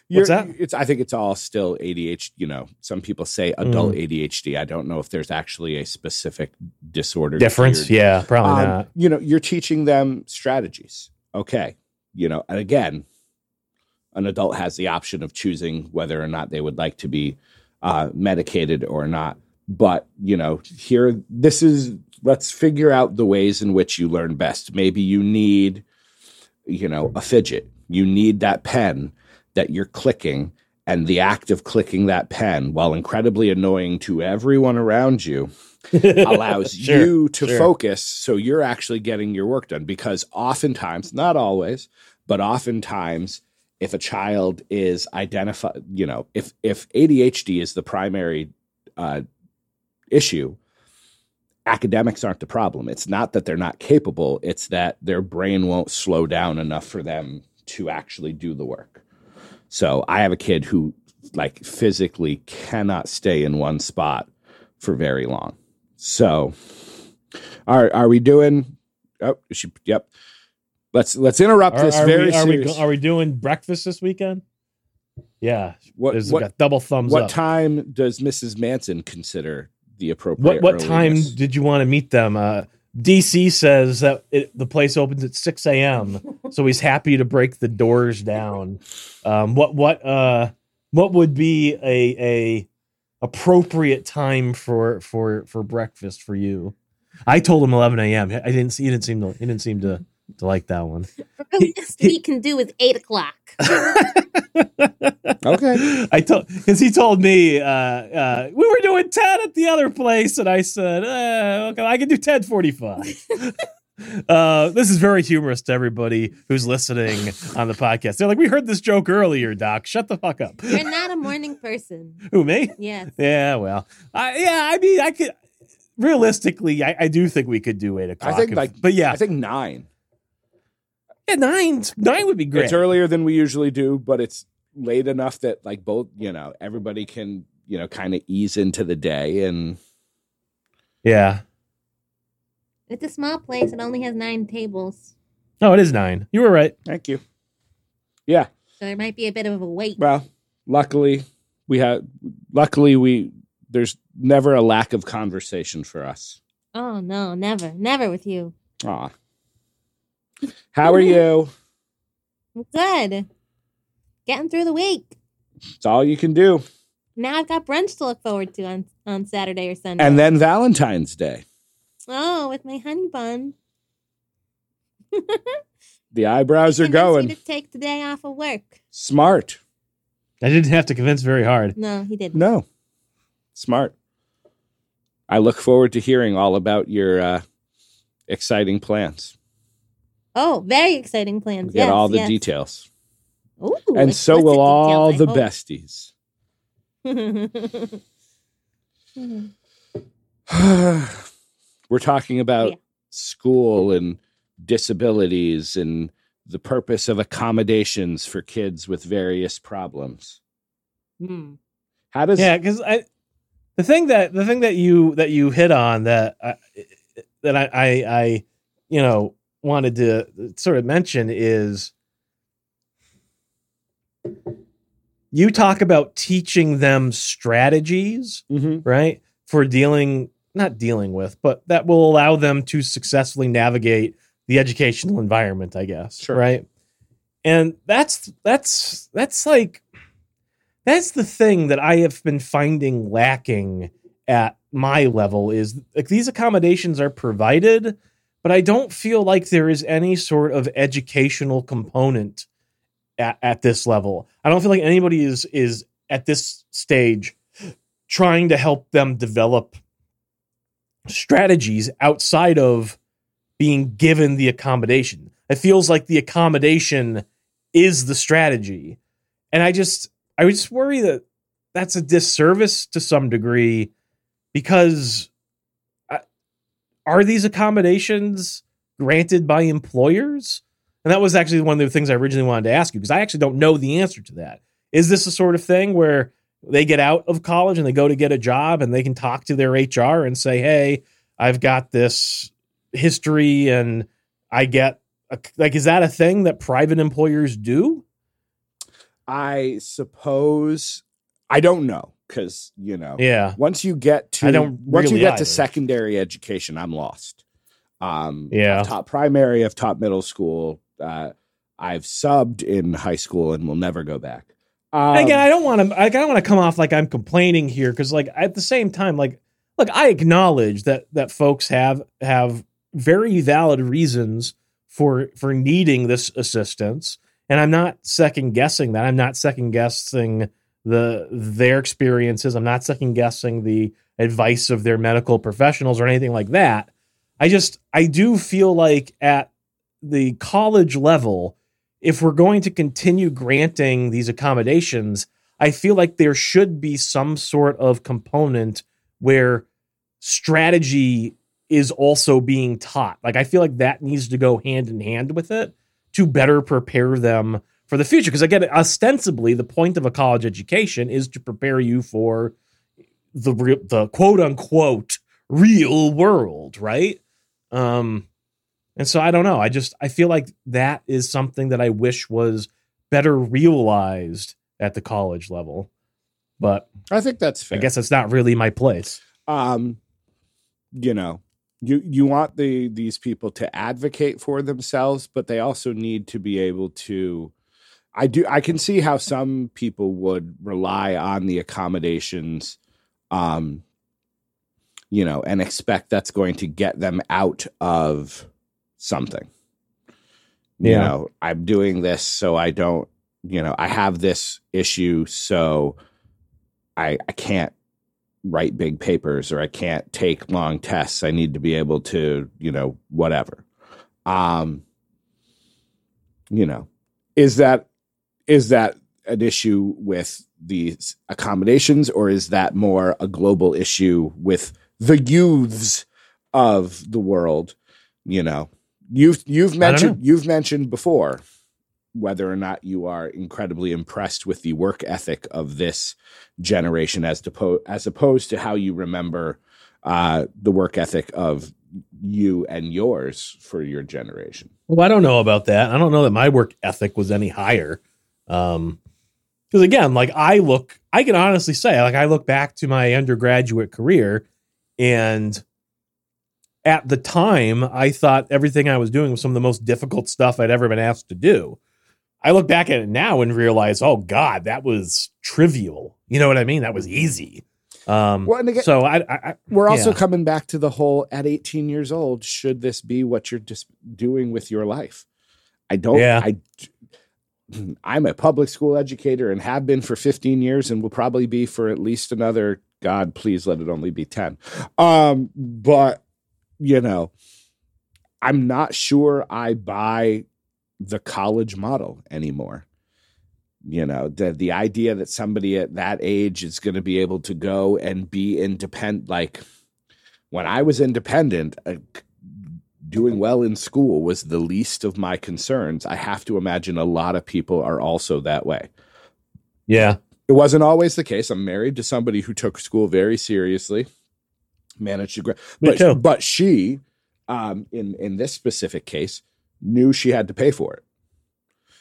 What's that? It's. I think it's all still ADHD. You know, some people say adult ADHD. I don't know if there's actually a specific disorder difference, yeah, probably Um, not. You know, you're teaching them strategies. Okay. You know, and again, an adult has the option of choosing whether or not they would like to be uh, medicated or not. But you know, here, this is. Let's figure out the ways in which you learn best. Maybe you need, you know, a fidget. You need that pen that you're clicking and the act of clicking that pen while incredibly annoying to everyone around you allows Sure, you to sure. focus so you're actually getting your work done. Because oftentimes not always but oftentimes if a child is identified you know if if adhd is the primary uh, issue academics aren't the problem. It's not that they're not capable it's that their brain won't slow down enough for them to actually do the work so i have a kid who like physically cannot stay in one spot for very long so, are are we doing? Oh, she, yep. Let's let's interrupt Are, this are very we, are, we, are we doing breakfast this weekend? Yeah, what what, got double thumbs what up. time does Mrs. Manson consider the appropriate? what what time did you want to meet them? Uh, DC says that it, the place opens at six a.m., so he's happy to break the doors down. Um, what what uh what would be a a appropriate time for for for breakfast for you? I told him eleven a.m. I didn't. He didn't seem to. He didn't seem to to like that one. Earliest we can do is eight o'clock. Okay. I told because he told me uh, uh, we were doing ten at the other place, and I said, uh, "Okay, I can do ten forty-five. Uh, this is very humorous to everybody who's listening on the podcast. They're like, "We heard this joke earlier, Doc. Shut the fuck up." You're not a morning person. Who me? Yes. Yeah, well, I, yeah. I mean, I could realistically, I, I do think we could do eight o'clock. I think, if- like, but yeah, I think nine. Yeah, nine nine would be great. It's earlier than we usually do, but it's late enough that like both you know everybody can you know kind of ease into the day and yeah. It's a small place. It only has nine tables. Oh, it is nine. You were right. thank you. Yeah. So there might be a bit of a wait. Well, luckily we have. Luckily we there's never a lack of conversation for us. Oh, no, never. Never with you. Aw. How are you? Good. Getting through the week. It's all you can do. Now I've got brunch to look forward to on, on Saturday or Sunday. And then Valentine's Day. oh, with my honey bun. The eyebrows are Convince me going. to take the day off of work. Smart. I didn't have to convince very hard. No, he didn't. No. Smart. I look forward to hearing all about your uh, exciting plans. Oh, very exciting plans. Get yes, all the yes. details. Ooh, and so will all the explicit besties. We're talking about Yeah. school and disabilities and the purpose of accommodations for kids with various problems. Hmm. How does yeah because i the thing that the thing that you that you hit on that I, that I, I i you know wanted to sort of mention is you talk about teaching them strategies Mhm. right for dealing not dealing with but that will allow them to successfully navigate the educational environment i guess Sure. right and that's that's that's like that's the thing that i have been finding lacking at my level is like these accommodations are provided but i don't feel like there is any sort of educational component at, at this level i don't feel like anybody is is at this stage trying to help them develop strategies outside of being given the accommodation. It feels like the accommodation is the strategy. And I just I just worry that that's a disservice to some degree because are these accommodations granted by employers? And that was actually one of the things I originally wanted to ask you because I actually don't know the answer to that. Is this a sort of thing where they get out of college and they go to get a job and they can talk to their HR and say, "Hey, I've got this history and I get a, like is that a thing that private employers do?" I suppose I don't know because you know Yeah. once you get to I don't once you get either. to secondary education, I'm lost. Um, Yeah. I've taught primary, I've taught middle school. Uh, I've subbed in high school and will never go back. Um, again, I don't want to. I don't want to come off like I'm complaining here because, like, at the same time, like, look, I acknowledge that that folks have have very valid reasons for for needing this assistance, and I'm not second guessing that. I'm not second guessing the their experiences. I'm not second guessing the advice of their medical professionals or anything like that. I just I do feel like at the college level, if we're going to continue granting these accommodations, I feel like there should be some sort of component where strategy is also being taught. Like I feel like that needs to go hand in hand with it to better prepare them for the future. Because again, ostensibly, the point of a college education is to prepare you for the re- the quote unquote real world, right? Um, and so I don't know. I just I feel like that is something that I wish was better realized at the college level. But I think that's fair. I guess that's not really my place. um you know you you want the these people to advocate for themselves but they also need to be able to i do i can see how some people would rely on the accommodations um you know and expect that's going to get them out of something you Yeah. know i'm doing this so i don't you know i have this issue so i i can't write big papers or I can't take long tests. I need to be able to, you know, whatever. Um you know, is that is that an issue with these accommodations or is that more a global issue with the youths of the world, you know? You've you've mentioned you've mentioned before whether or not you are incredibly impressed with the work ethic of this generation as to as opposed to how you remember uh, the work ethic of you and yours for your generation. Well, I don't know about that. I don't know that my work ethic was any higher. Um, because again, like I look, I can honestly say, like I look back to my undergraduate career, and at the time, I thought everything I was doing was some of the most difficult stuff I'd ever been asked to do. I look back at it now and realize, oh God, that was trivial. You know what I mean? That was easy. Um, Well, and again- so I, I, I We're also Yeah. coming back to the whole at 18 years old, should this be what you're just doing with your life? I don't, Yeah. I, I'm a public school educator and have been for 15 years and will probably be for at least another, God, please let it only be 10. Um, but, you know, I'm not sure I buy the college model anymore. You know, the the idea that somebody at that age is going to be able to go and be independent like when I was independent, uh, doing well in school was the least of my concerns. I have to imagine a lot of people are also that way. yeah, It wasn't always the case. I'm married to somebody who took school very seriously, managed to Me but too. but she um in in this specific case knew she had to pay for it.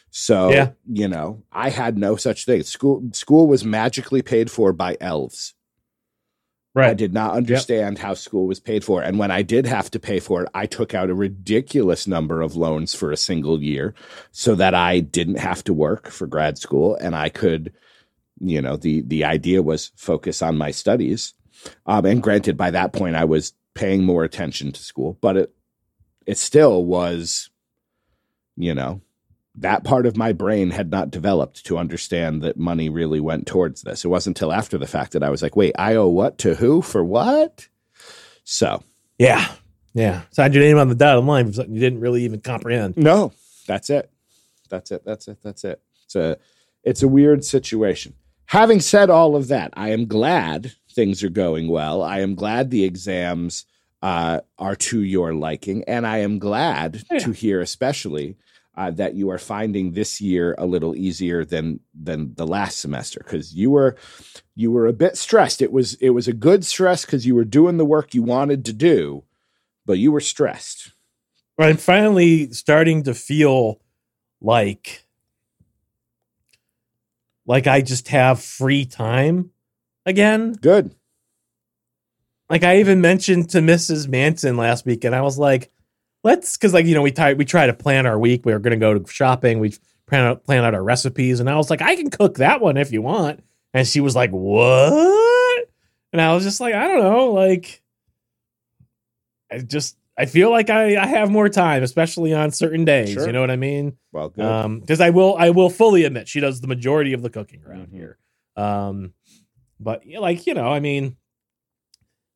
So, Yeah. you know, I had no such thing. School school was magically paid for by elves. I did not understand how school was paid for. And when I did have to pay for it, I took out a ridiculous number of loans for a single year so that I didn't have to work for grad school and I could, you know, the the idea was focus on my studies. Um, and granted, by that point I was paying more attention to school, but it it still was, you know, that part of my brain had not developed to understand that money really went towards this. It wasn't until after the fact that I was like, wait, I owe what to who for what? So, Yeah. Yeah. Signed your name on the dotted line for something you didn't really even comprehend. no, that's it. That's it. That's it. That's it. It's a it's a weird situation. Having said all of that, I am glad things are going well. I am glad the exams uh, are to your liking, and I am glad Yeah. to hear, especially. Uh, that you are finding this year a little easier than than the last semester because you were you were a bit stressed. It was it was a good stress because you were doing the work you wanted to do, but you were stressed. I'm finally starting to feel like like I just have free time again. Good. Like I even mentioned to Mrs. Manson last week, and I was like, "Let's," because like you know we try we try to plan our week. We are going to go to shopping. We plan out plan out our recipes, and I was like, "I can cook that one if you want." And she was like, "What?" And I was just like, "I don't know." Like, I just I feel like I I have more time, especially on certain days. Sure. You know what I mean? Well, good. Um, because I will I will fully admit she does the majority of the cooking around Mhm. here. Um, but like you know, I mean,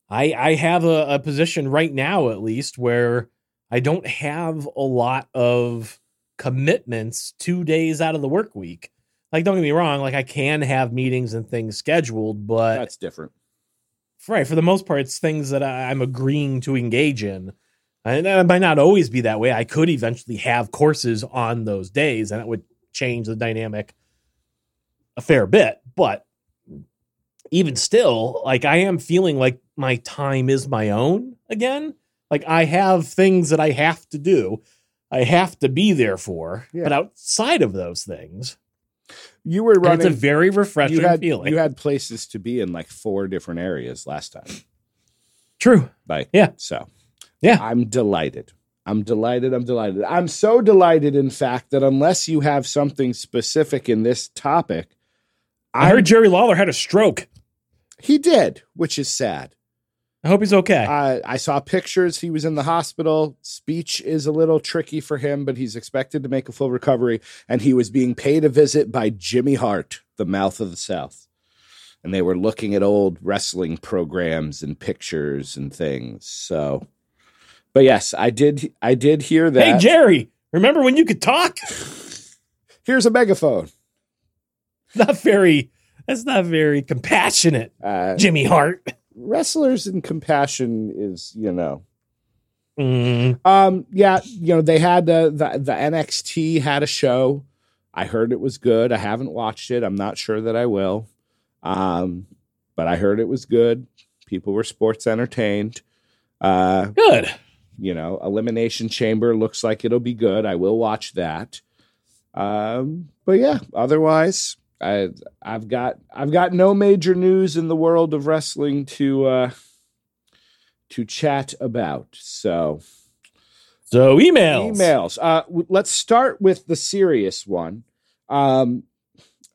I I have a, a position right now at least where I don't have a lot of commitments two days out of the work week. Like, don't get me wrong, like I can have meetings and things scheduled, but That's different. right for the most part, it's things that I, I'm agreeing to engage in. And that might not always be that way. I could eventually have courses on those days, and it would change the dynamic a fair bit. But even still, like I am feeling like my time is my own again. Like I have things that I have to do, I have to be there for. Yeah. But outside of those things, You were running. it's a very refreshing you had feeling. you had places to be in like four different areas last time. True. Like Yeah. so Yeah. I'm delighted. I'm delighted. I'm delighted. I'm so delighted, in fact, that unless you have something specific in this topic, I I'm- heard Jerry Lawler had a stroke. he did, which is sad. I hope he's okay. Uh, I saw pictures. He was in the hospital. Speech is a little tricky for him, but he's expected to make a full recovery. And he was being paid a visit by Jimmy Hart, the mouth of the South. And they were looking at old wrestling programs and pictures and things. So, but yes, I did. I did hear that. hey, Jerry, remember when you could talk? Here's a megaphone. Not very. That's not very compassionate, Uh, Jimmy Hart. Wrestlers and compassion is, you know, Mm, Um, yeah, you know, they had the, the the NXT had a show. I heard it was good. I haven't watched it. I'm not sure that I will. Um, but I heard it was good. People were sports entertained. Uh, good. you know, Elimination Chamber looks like it'll be good. I will watch that. Um, but yeah, otherwise, I I've got I've got no major news in the world of wrestling to uh to chat about. So So emails. Emails. Uh, w- let's start with the serious one. Um,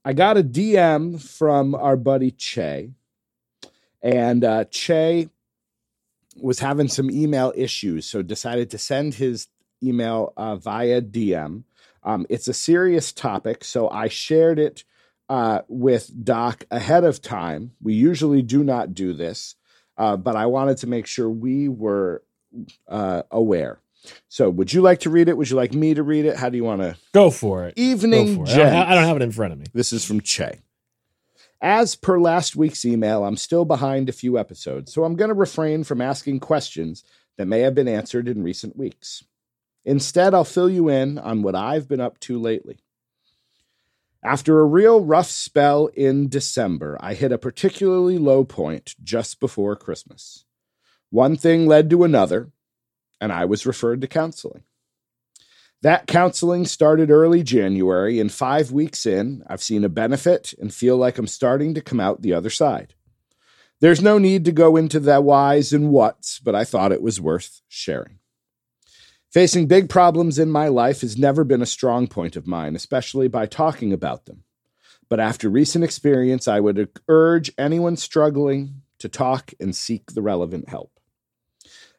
I got a DM from our buddy Che, and uh, Che was having some email issues, so decided to send his email uh, via DM. Um, it's a serious topic, so I shared it uh, with Doc ahead of time. We usually do not do this, uh, but I wanted to make sure we were uh, aware. So, would you like to read it? Would you like me to read it? How do you want to? Go for it. Evening, for it. I don't, ha- I don't have it in front of me. This is from Che. As per last week's email, I'm still behind a few episodes, so I'm going to refrain from asking questions that may have been answered in recent weeks. Instead, I'll fill you in on what I've been up to lately. After a real rough spell in December, I hit a particularly low point just before Christmas. One thing led to another, and I was referred to counseling. That counseling started early January, and five weeks in, I've seen a benefit and feel like I'm starting to come out the other side. There's no need to go into the whys and whats, but I thought it was worth sharing. Facing big problems in my life has never been a strong point of mine, especially by talking about them. But after recent experience, I would urge anyone struggling to talk and seek the relevant help.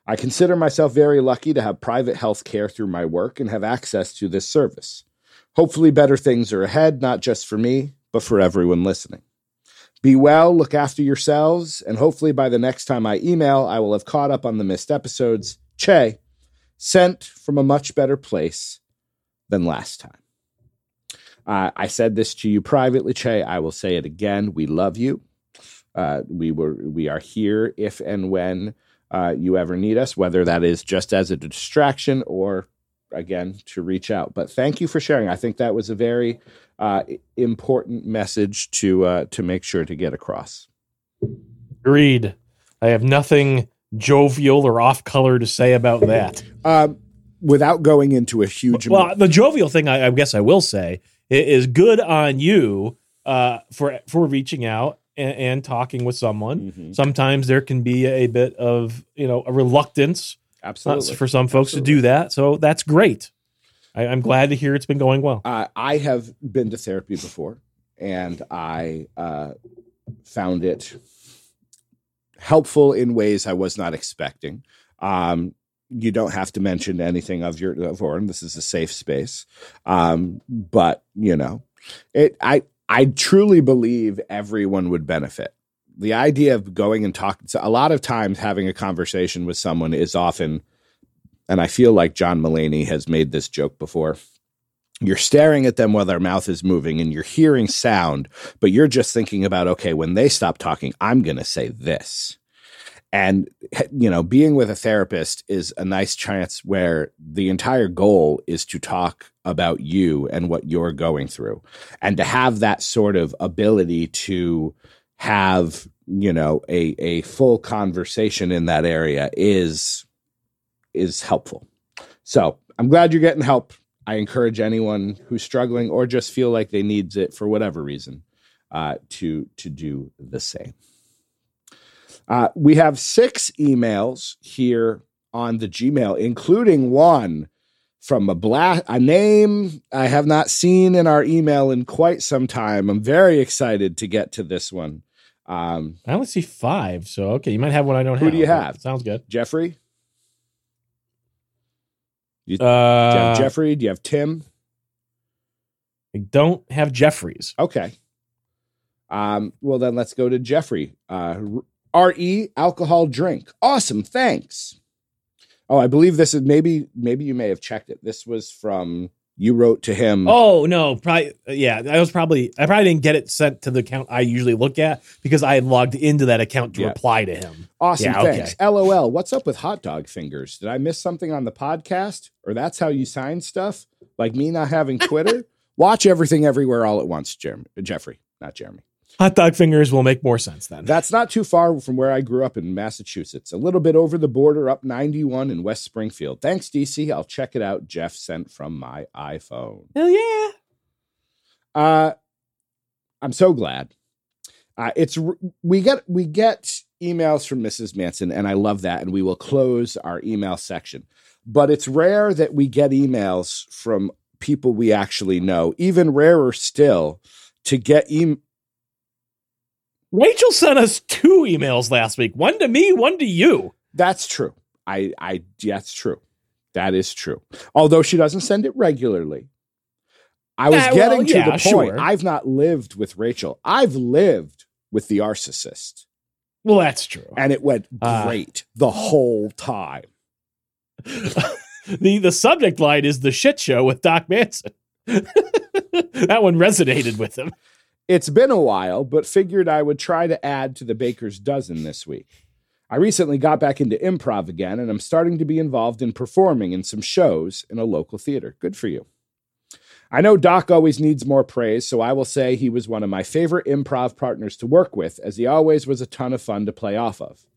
I consider myself very lucky to have private health care through my work and have access to this service. Hopefully, better things are ahead, not just for me, but for everyone listening. Be well, look after yourselves, and hopefully by the next time I email, I will have caught up on the missed episodes. Che, sent from a much better place than last time. Uh, I said this to you privately, Che. I will say it again. We love you. Uh, we were we are here if and when uh, you ever need us, whether that is just as a distraction or again to reach out. But thank you for sharing. I think that was a very uh, important message to uh, to make sure to get across. Agreed. I have nothing jovial or off color to say about that. Um, without going into a huge, Well, the jovial thing, I, I guess I will say, is good on you uh, for for reaching out and, and talking with someone. Mhm. Sometimes there can be a bit of you know a reluctance uh, absolutely for some folks Absolutely. to do that. So that's great. I, I'm glad to hear it's been going well. Uh, I have been to therapy before, and I uh, found it helpful in ways I was not expecting. Um, you don't have to mention anything of your of Oren. This is a safe space, um, but you know, it. I I truly believe everyone would benefit. The idea of going and talking. So a lot of times, having a conversation with someone is often, and I feel like John Mulaney has made this joke before you're staring at them while their mouth is moving and you're hearing sound, but you're just thinking about, okay, when they stop talking, I'm going to say this. And, you know, being with a therapist is a nice chance where the entire goal is to talk about you and what you're going through. And to have that sort of ability to have, you know, a, a full conversation in that area is, is helpful. So I'm glad you're getting help. I encourage anyone who's struggling or just feel like they needs it for whatever reason uh, to to do the same. Uh, we have six emails here on the Gmail, including one from a black a name I have not seen in our email in quite some time. I'm very excited to get to this one. Um, I only see five, so okay, you might have one I don't Who have. do you have? Sounds good. Jeffrey, Uh, do you have Jeffrey? Do you have Tim? I don't have Jeffries. Okay. Um, well, then let's go to Jeffrey. Uh, RE alcohol drink. Awesome. Thanks. Oh, I believe this is maybe, maybe you may have checked it. This was from, you wrote to him. Oh no, probably yeah. I was probably I probably didn't get it sent to the account I usually look at because I had logged into that account to Yeah. reply to him. awesome. yeah, okay. thanks. LOL. What's up with hot dog fingers? Did I miss something on the podcast? Or that's how you sign stuff? Like me not having Twitter? Watch everything everywhere all at once, Jeremy, Jeffrey, not Jeremy. Hot dog fingers will make more sense then. That's not too far from where I grew up in Massachusetts, a little bit over the border up 91 in West Springfield. Thanks, DC. I'll check it out. Jeff sent from my iPhone. Hell yeah. Uh, I'm so glad. Uh, it's we get we get emails from Mrs. Manson, and I love that. And we will close our email section, but it's rare that we get emails from people we actually know. Even rarer still to get email. Rachel sent us two emails last week. One to me, one to you. That's true. I, I, that's true. That is true. Although she doesn't send it regularly. I was well, getting to yeah, the point. sure. I've not lived with Rachel. I've lived with the narcissist, Well, that's true. and it went Ah. great the whole time. the the subject line is the shit show with Doc Manson. that one resonated with him. It's been a while, but figured I would try to add to the baker's dozen this week. I recently got back into improv again, and I'm starting to be involved in performing in some shows in a local theater. Good for you. I know Doc always needs more praise, so I will say he was one of my favorite improv partners to work with, as he always was a ton of fun to play off of.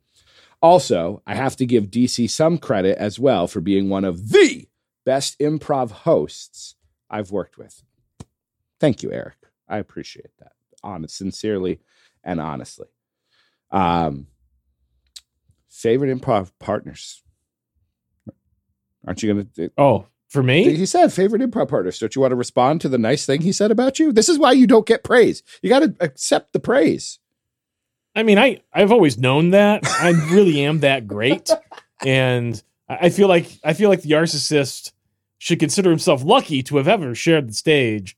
Also, I have to give DC some credit as well for being one of the best improv hosts I've worked with. Thank you, Eric. I appreciate that. Honest, sincerely and honestly. Um, favorite improv partners. Aren't you going to? Oh, for me? He said favorite improv partners. Don't you want to respond to the nice thing he said about you? This is why you don't get praise. You got to accept the praise. I mean, I I've always known that. I really am that great, and I I feel like I feel like the narcissist should consider himself lucky to have ever shared the stage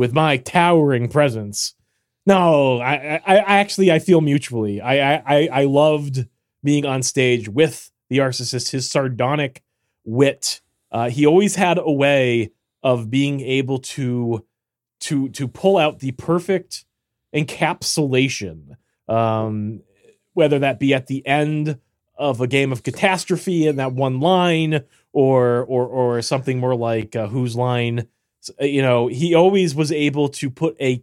with my towering presence. No, I, I, I actually I feel mutually. I, I I loved being on stage with the narcissist. His sardonic wit. Uh, he always had a way of being able to to to pull out the perfect encapsulation, um, whether that be at the end of a game of catastrophe in that one line, or or or something more like uh, whose line. Uh, you know, he always was able to put a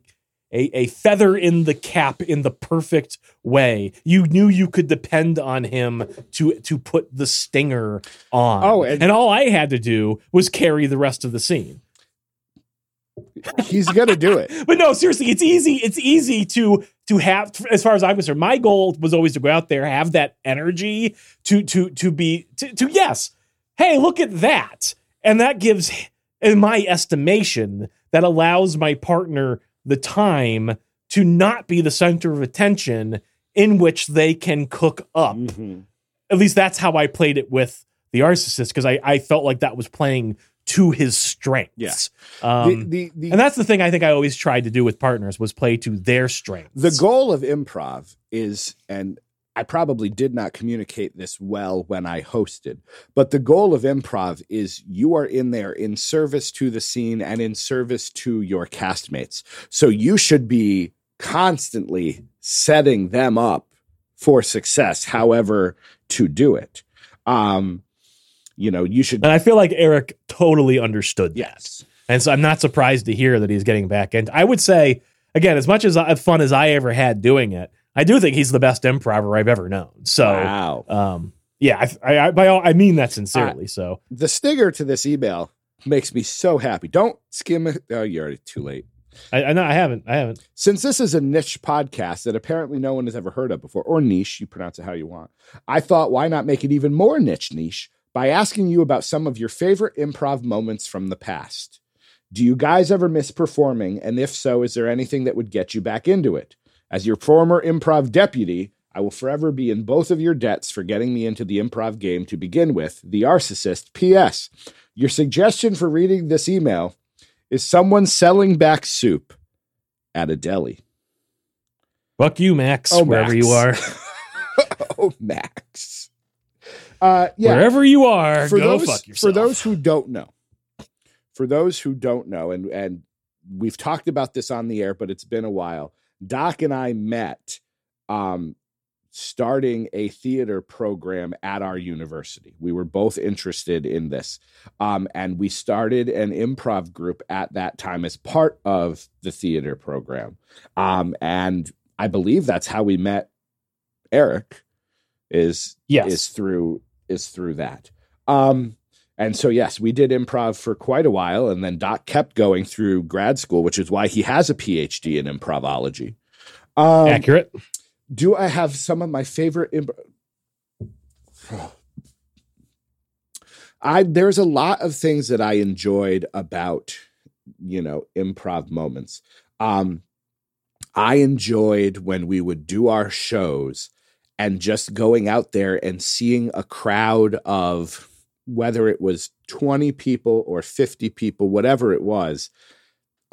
a, a feather in the cap in the perfect way. You knew you could depend on him to to put the stinger on. Oh, and, and- all I had to do was carry the rest of the scene. He's gonna do it. But no, seriously, it's easy. It's easy to to have as far as I'm concerned. My goal was always to go out there, have that energy to to to be to, to yes. Hey, look at that. And that gives in my estimation that allows my partner the time to not be the center of attention in which they can cook up. Mhm. At least that's how I played it with the narcissist because I, I felt like that was playing to his strengths. Yes. Um, the, the, the, and that's the thing I think I always tried to do with partners was play to their strengths. the goal of improv is, and I probably did not communicate this well when I hosted, but the goal of improv is you are in there in service to the scene and in service to your castmates. So you should be constantly setting them up for success, however to do it. Um, you know, you should. and I feel like Eric totally understood that. Yes. And so I'm not surprised to hear that he's getting back. And I would say, again, as much as fun as I ever had doing it, I do think he's the best improver I've ever known. So, Wow. um, yeah, I, I, I, by all, I mean that sincerely. so, the stinger to this email makes me so happy. Don't skim it. Oh, you're already too late. I, I know I haven't, I haven't. Since this is a niche podcast that apparently no one has ever heard of before, or niche, you pronounce it how you want, I thought why not make it even more niche niche by asking you about some of your favorite improv moments from the past. Do you guys ever miss performing? And if so, is there anything that would get you back into it? As your former improv deputy, I will forever be in both of your debts for getting me into the improv game to begin with. The Arcist. P.S. Your suggestion for reading this email is someone selling back soup at a deli. Fuck you, Max, Oh, wherever Max. you are. oh, Max. Uh, yeah. Wherever you are, for go those, fuck yourself. For those who don't know, for those who don't know, and and we've talked about this on the air, but it's been a while. Doc and I met um, starting a theater program at our university. We were both interested in this, um, and we started an improv group at that time as part of the theater program. Um, and I believe that's how we met Eric. Is Yes. is through is through that. Um, and so yes, we did improv for quite a while, and then Doc kept going through grad school, which is why he has a PhD in improvology. Um, Accurate. do I have some of my favorite? Imp- I there's a lot of things that I enjoyed about you know improv moments. Um, I enjoyed when we would do our shows and just going out there and seeing a crowd of whether it was 20 people or 50 people, whatever it was,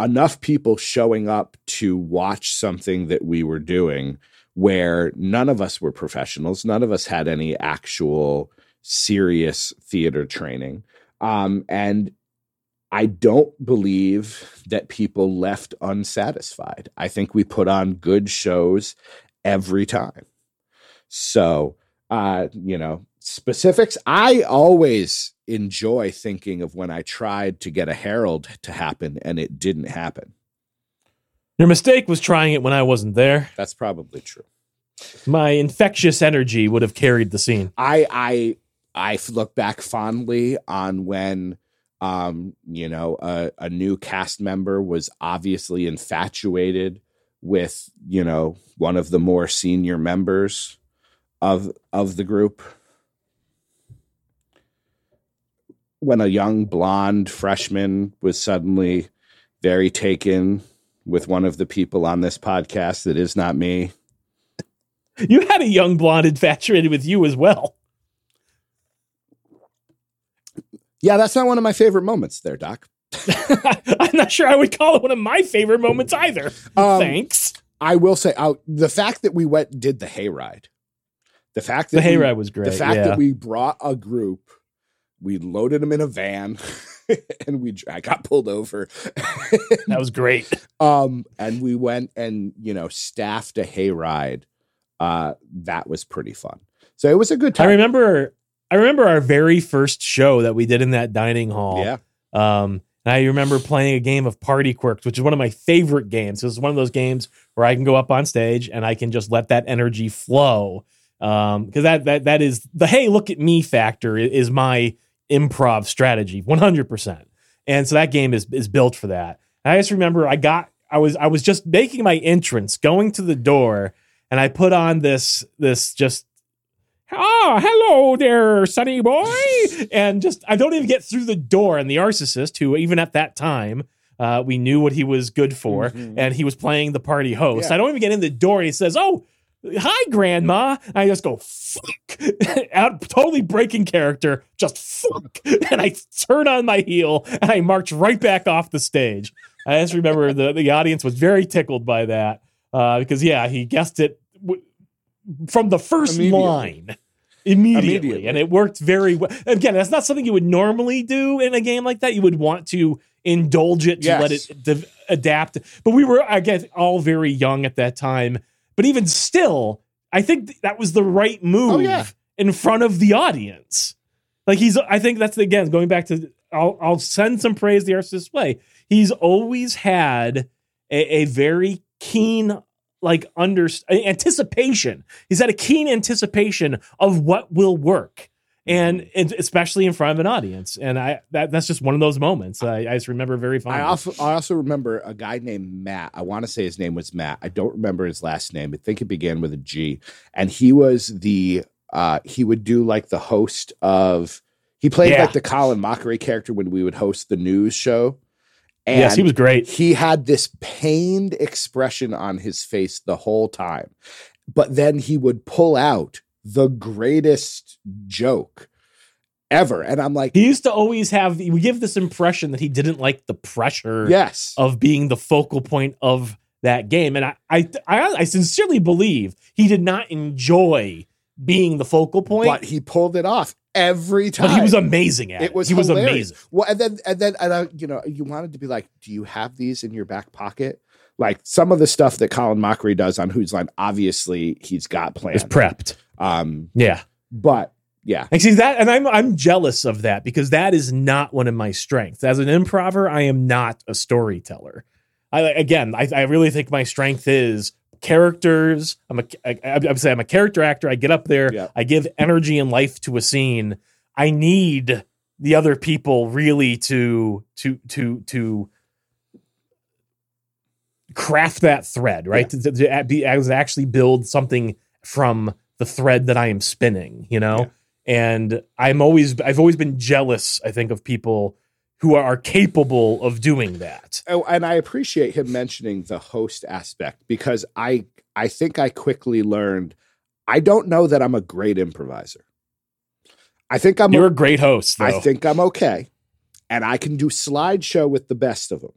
enough people showing up to watch something that we were doing where none of us were professionals, none of us had any actual serious theater training. Um, and I don't believe that people left unsatisfied. I think we put on good shows every time. So, uh, you know, specifics, I always enjoy thinking of when I tried to get a Harold to happen and it didn't happen. Your mistake was trying it when I wasn't there. That's probably true. My infectious energy would have carried the scene. I I I look back fondly on when um you know a, a new cast member was obviously infatuated with you know one of the more senior members of of the group when a young blonde freshman was suddenly very taken with one of the people on this podcast that is not me You had a young blonde infatuated with you as well. yeah that's not one of my favorite moments there doc I'm not sure I would call it one of my favorite moments either. Um, Thanks. I will say, uh, the fact that we went did the hayride, the fact that The we- hayride was great. the fact yeah. that we brought a group, we loaded them in a van, and we I got pulled over. That was great. um, and we went and you know staffed a hayride. Uh, that was pretty fun. So it was a good time. I remember I remember our very first show that we did in that dining hall. Yeah, Um, and I remember playing a game of Party Quirks, which is one of my favorite games. It was one of those games where I can go up on stage and I can just let that energy flow. Um, because that that that is the hey, look at me factor is my improv strategy, one hundred percent. And so that game is is built for that. And I just remember I got I was I was just making my entrance, going to the door, and I put on this this just ah, hello there, sonny boy. and just, I don't even get through the door. And the narcissist, who even at that time, uh, we knew what he was good for, Mhm. and he was playing the party host. Yeah. I don't even get in the door, and he says, Oh, hi, grandma. And I just go, fuck, out, totally breaking character, just fuck. And I turn on my heel and I march right back off the stage. I just remember the, the audience was very tickled by that uh, because, yeah, he guessed it w- from the first Immediately. line immediately, Immediately. and it worked very well. Again, that's not something you would normally do in a game like that. You would want to indulge it to Yes. let it de- adapt. But we were, I guess, all very young at that time. But even still, I think th- that was the right move Oh, yeah. in front of the audience. Like he's, I think that's again going back to. I'll, I'll send some praise to the artist display. He's always had a, a very keen like under anticipation. He's had a keen anticipation of what will work, and, and especially in front of an audience. And I that that's just one of those moments I, I just remember very fondly. I also I also remember a guy named Matt. I want to say his name was Matt. I don't remember his last name. I think it began with a G. And he was the uh he would do like the host of he played Yeah. like the Colin Mochrie character when we would host the news show. And yes, he was great. he had this pained expression on his face the whole time. But then he would pull out the greatest joke ever. And I'm like, He used to always have. We give this impression that he didn't like the pressure yes. of being the focal point of that game, and I, I, I, I sincerely believe he did not enjoy being the focal point. but he pulled it off every time. But he was amazing at it. it was he was amazing. Well, and then and then and I, you know, you wanted to be like, do you have these in your back pocket? Like some of the stuff that Colin Mochrie does on Whose Line, obviously he's got Was planned. prepped. Um, Yeah. but yeah, And see that, and I'm I'm jealous of that because that is not one of my strengths. As an improver, I am not a storyteller. I again, I, I really think my strength is characters. I'm a I, I'm saying I'm a character actor. I get up there, Yeah. I give energy and life to a scene. I need the other people really to to to to craft that thread, right? To, to, to be actually build something from the thread that I am spinning, you know? Yeah. And I'm always I've always been jealous, I think, of people who are capable of doing that. oh, and I appreciate him mentioning the host aspect because I I think I quickly learned I don't know that I'm a great improviser. I think I'm You're a great host, though. I think I'm okay, and I can do slideshow with the best of them.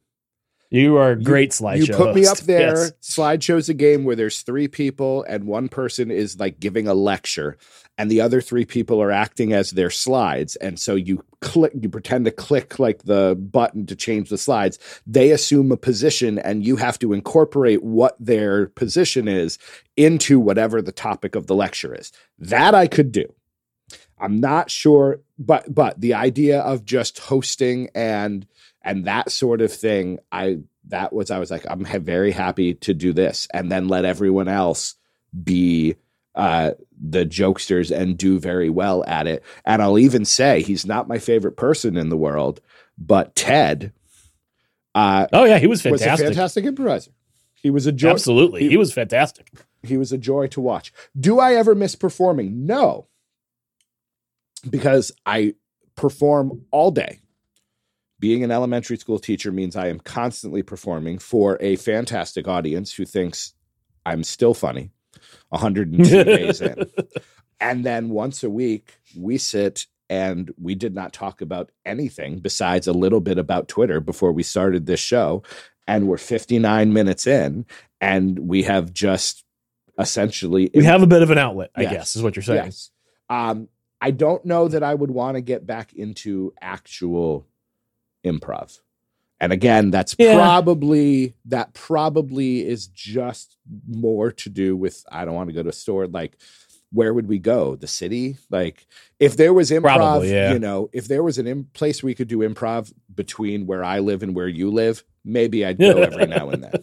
You are a great slideshow. You put me up host. there. Yes. Slideshow's a game where there's three people and one person is like giving a lecture, and the other three people are acting as their slides. And so you click, you pretend to click like the button to change the slides. They assume a position, and you have to incorporate what their position is into whatever the topic of the lecture is. That I could do. I'm not sure, but but the idea of just hosting and and that sort of thing, I that was I was like I'm very happy to do this, and then let everyone else be uh, the jokesters and do very well at it. And I'll even say he's not my favorite person in the world, but Ted uh, Oh yeah, he was fantastic. He was a fantastic. fantastic improviser. He was a joy. Absolutely, he- he was fantastic. he was a joy to watch. Do I ever miss performing? No, because I perform all day. Being an elementary school teacher means I am constantly performing for a fantastic audience who thinks I'm still funny 102 days in. And then once a week, we sit and we did not talk about anything besides a little bit about Twitter before we started this show. And we're 59 minutes in, and we have just essentially We have a bit of an outlet, I Yes. guess, is what you're saying. Yes. Um, I don't know that I would want to get back into actual improv. And again, that's Yeah. probably that probably is just more to do with I don't want to go to a store like where would we go? The city? Like if there was improv, Probably, yeah. you know, if there was an Im- place we could do improv between where I live and where you live, maybe I'd go every now and then.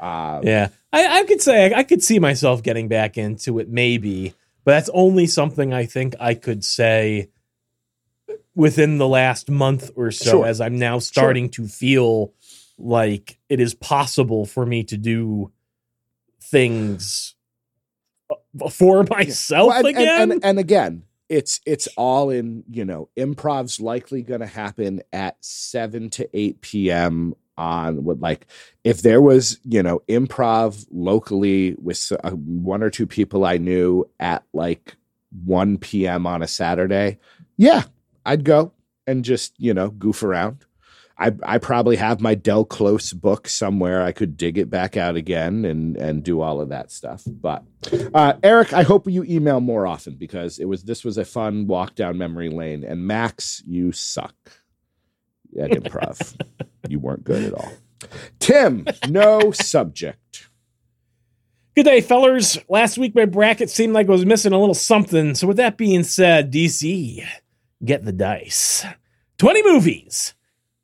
Uh, Yeah, I, I could say I could see myself getting back into it, maybe, but that's only something I think I could say within the last month or so, Sure. as I'm now starting to feel like it is possible for me to do things uh, for myself Well, and, and- again. And, and again, it's it's all in, you know, improv's likely going to happen at 7 to 8 p.m. on what like if there was, you know, improv locally with uh, one or two people I knew at like 1 p.m. on a Saturday, yeah, I'd go and just, you know, goof around. I, I probably have my Del Close book somewhere. I could dig it back out again and and do all of that stuff. But uh, Eric, I hope you email more often because it was this was a fun walk down memory lane. And Max, you suck at improv. you weren't good at all. Tim, no subject. Good day, fellers. Last week my bracket seemed like it was missing a little something. So with that being said, DC, get the dice. 20 movies.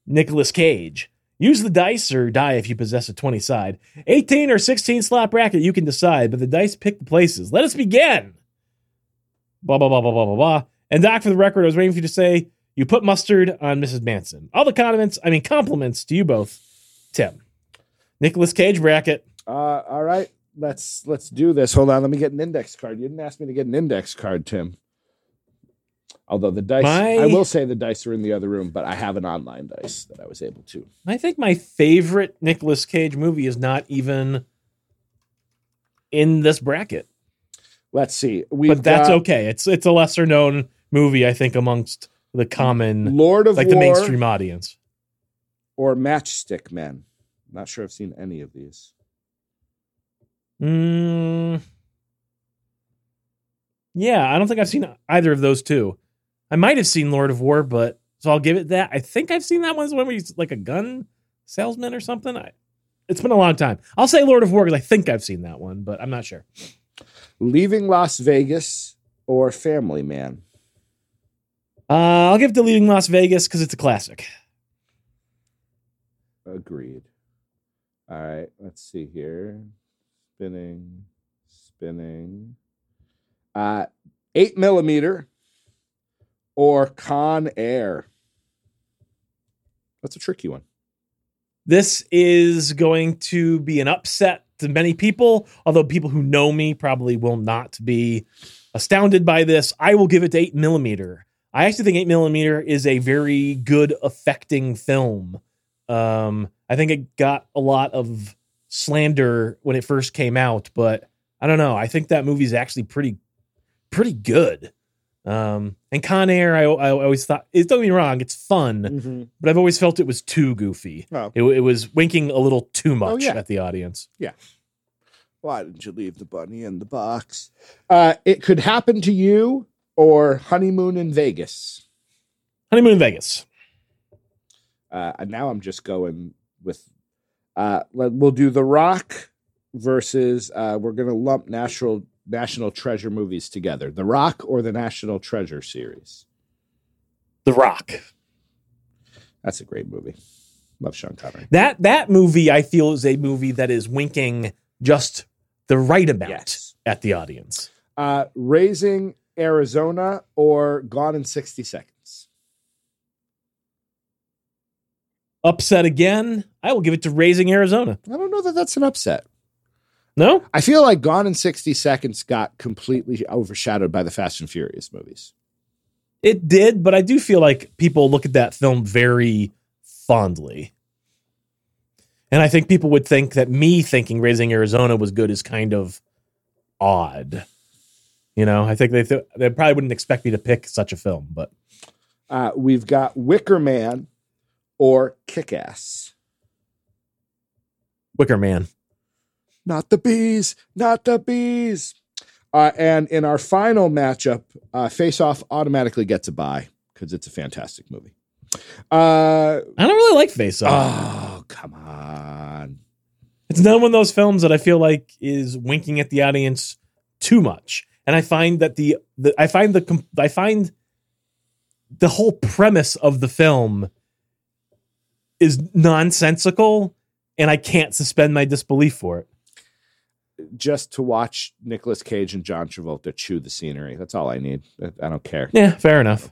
Nicolas Cage. Use the dice or die if you possess a 20 side. 18 or 16 slot bracket, you can decide, but the dice pick the places. Let us begin. Blah, blah, blah, blah, blah, blah, blah. And Doc, for the record, I was waiting for you to say you put mustard on Mrs. Manson. All the condiments, I mean, compliments to you both, Tim. Nicolas Cage bracket. Uh, all right, let's let's do this. Hold on, let me get an index card. You didn't ask me to get an index card, Tim. Although the dice, My- I will say the dice are in the other room, but I have an online dice that I was able to. I think my favorite Nicolas Cage movie is not even in this bracket, Let's see. we but that's okay. It's it's a lesser known movie, I think, amongst the common, Lord of like the mainstream audience. or Matchstick Men. Not sure I've seen any of these. Mm, yeah, I don't think I've seen either of those two. I might have seen Lord of War, but so I'll give it that. I think I've seen that one. It's one where he's like a gun salesman or something. I, it's been a long time. I'll say Lord of War because I think I've seen that one, but I'm not sure. Leaving Las Vegas or Family Man. Uh, I'll give it to Leaving Las Vegas because it's a classic. Agreed. All right, let's see here. Spinning, spinning. Uh, eight millimeter or Con Air. That's a tricky one. This is going to be an upset to many people, although people who know me probably will not be astounded by this. I will give it to 8 millimeter. I actually think 8 millimeter is a very good, affecting film. Um, I think it got a lot of slander when it first came out, but I don't know. I think that movie's actually pretty, pretty good. Um, and Con Air, I, I always thought, it, don't get me wrong, it's fun, but I've always felt it was too goofy. Oh. It, it was winking a little too much yeah. at the audience. Yeah. Why didn't you leave the bunny in the box? Uh, it could happen to you or honeymoon in Vegas. Honeymoon in Vegas. Uh, and now I'm just going with. Uh, let- we'll do The Rock versus. Uh, we're going to lump national national treasure movies together. The Rock or the National Treasure series. The Rock. That's a great movie. Love Sean Connery. That that movie I feel is a movie that is winking just the right amount Yes. at the audience. Uh, Raising Arizona or Gone in 60 Seconds. Upset again. I will give it to Raising Arizona. I don't know that that's an upset. No? I feel like Gone in 60 Seconds got completely overshadowed by the Fast and Furious movies. It did, but I do feel like people look at that film very fondly. And I think people would think that me thinking Raising Arizona was good is kind of odd. You know, I think they th- they probably wouldn't expect me to pick such a film, but Uh, we've got Wicker Man or Kick Ass. Wicker Man. Not the bees, not the bees. Uh, and in our final matchup, uh, Face Off automatically gets a bye because it's a fantastic movie. Uh, I don't really like Face Off. oh, come on. It's another one of those films that I feel like is winking at the audience too much, and I find that the, the I find the I find the whole premise of the film is nonsensical, and I can't suspend my disbelief for it. Just to watch Nicolas Cage and John Travolta chew the scenery. That's all I need. I- I don't care. Yeah, fair enough.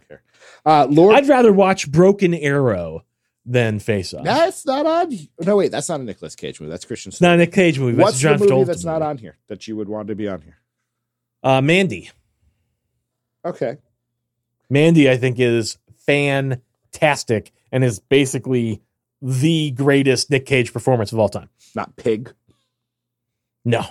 Uh, Lord, I'd rather watch Broken Arrow than Face Off. that's not on. No, wait, that's not a Nicolas Cage movie. That's Christian. It's not a Nick Cage movie. What's John the movie Travolta that's not movie. on here that you would want to be on here? Uh, Mandy. Okay. Mandy, I think, is fantastic and is basically the greatest Nick Cage performance of all time. Not Pig. No.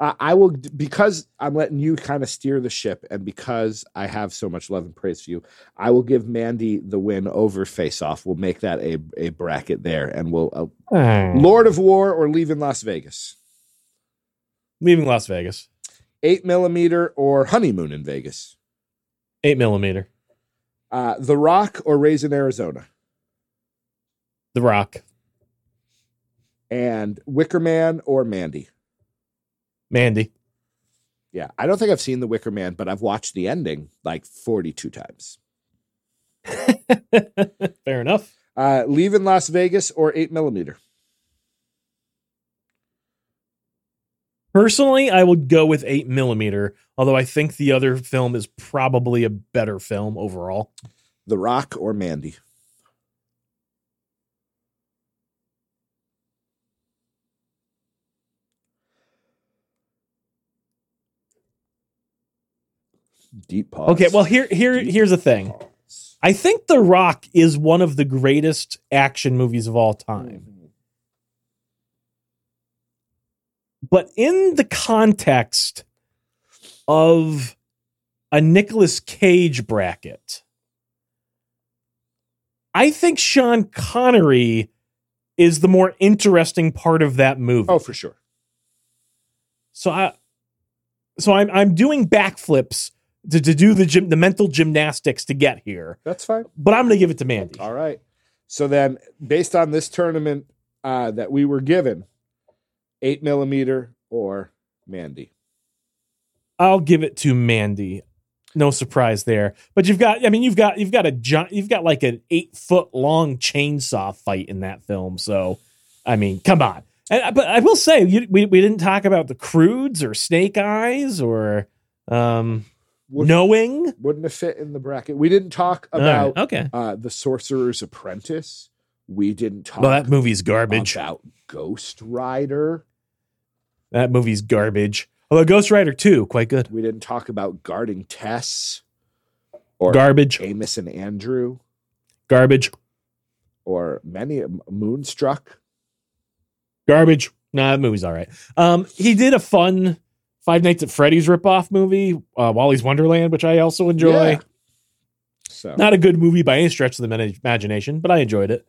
Uh, I will because I'm letting you kind of steer the ship, and because I have so much love and praise for you, I will give Mandy the win over Face Off. We'll make that a a bracket there, and we'll uh, Lord. Lord of War or Leave in Las Vegas, Leaving Las Vegas. eight millimeter or Honeymoon in Vegas, Eight millimeter. uh, The Rock or Raising Arizona, The Rock. and Wicker Man or Mandy. Mandy. Yeah, I don't think I've seen The Wicker Man, but I've watched the ending like 42 times. Fair enough. Uh, Leave in Las Vegas or eight millimeter. Personally, I would go with eight millimeter, although I think the other film is probably a better film overall. The Rock or Mandy. Deep pause. Okay, well here here here's the thing. Pause. I think The Rock is one of the greatest action movies of all time. But in the context of a Nicolas Cage bracket, I think Sean Connery is the more interesting part of that movie. Oh, for sure. So I so I'm I'm doing backflips to, to do the gym the mental gymnastics to get here. That's fine. But I'm gonna give it to Mandy. All right. So then, based on this tournament uh, that we were given, eight millimeter or Mandy. I'll give it to Mandy. No surprise there. But you've got I mean you've got you've got a giant you've got like an eight foot long chainsaw fight in that film. So I mean, come on. And, but I will say you, we we didn't talk about the crudes or snake eyes or um Would, knowing. Wouldn't have fit in the bracket. We didn't talk All right, about okay. uh, the Sorcerer's Apprentice. We didn't talk Well, that movie's garbage. about Ghost Rider. That movie's garbage. Although Ghost Rider 2, quite good. We didn't talk about Guarding Tess or Garbage. Amos and Andrew Garbage. or many Moonstruck. Garbage. Nah, that movie's all right. Um, he did a fun Five Nights at Freddy's ripoff movie, uh, Willy's Wonderland, which I also enjoy. Yeah. So Not a good movie by any stretch of the imagination, but I enjoyed it.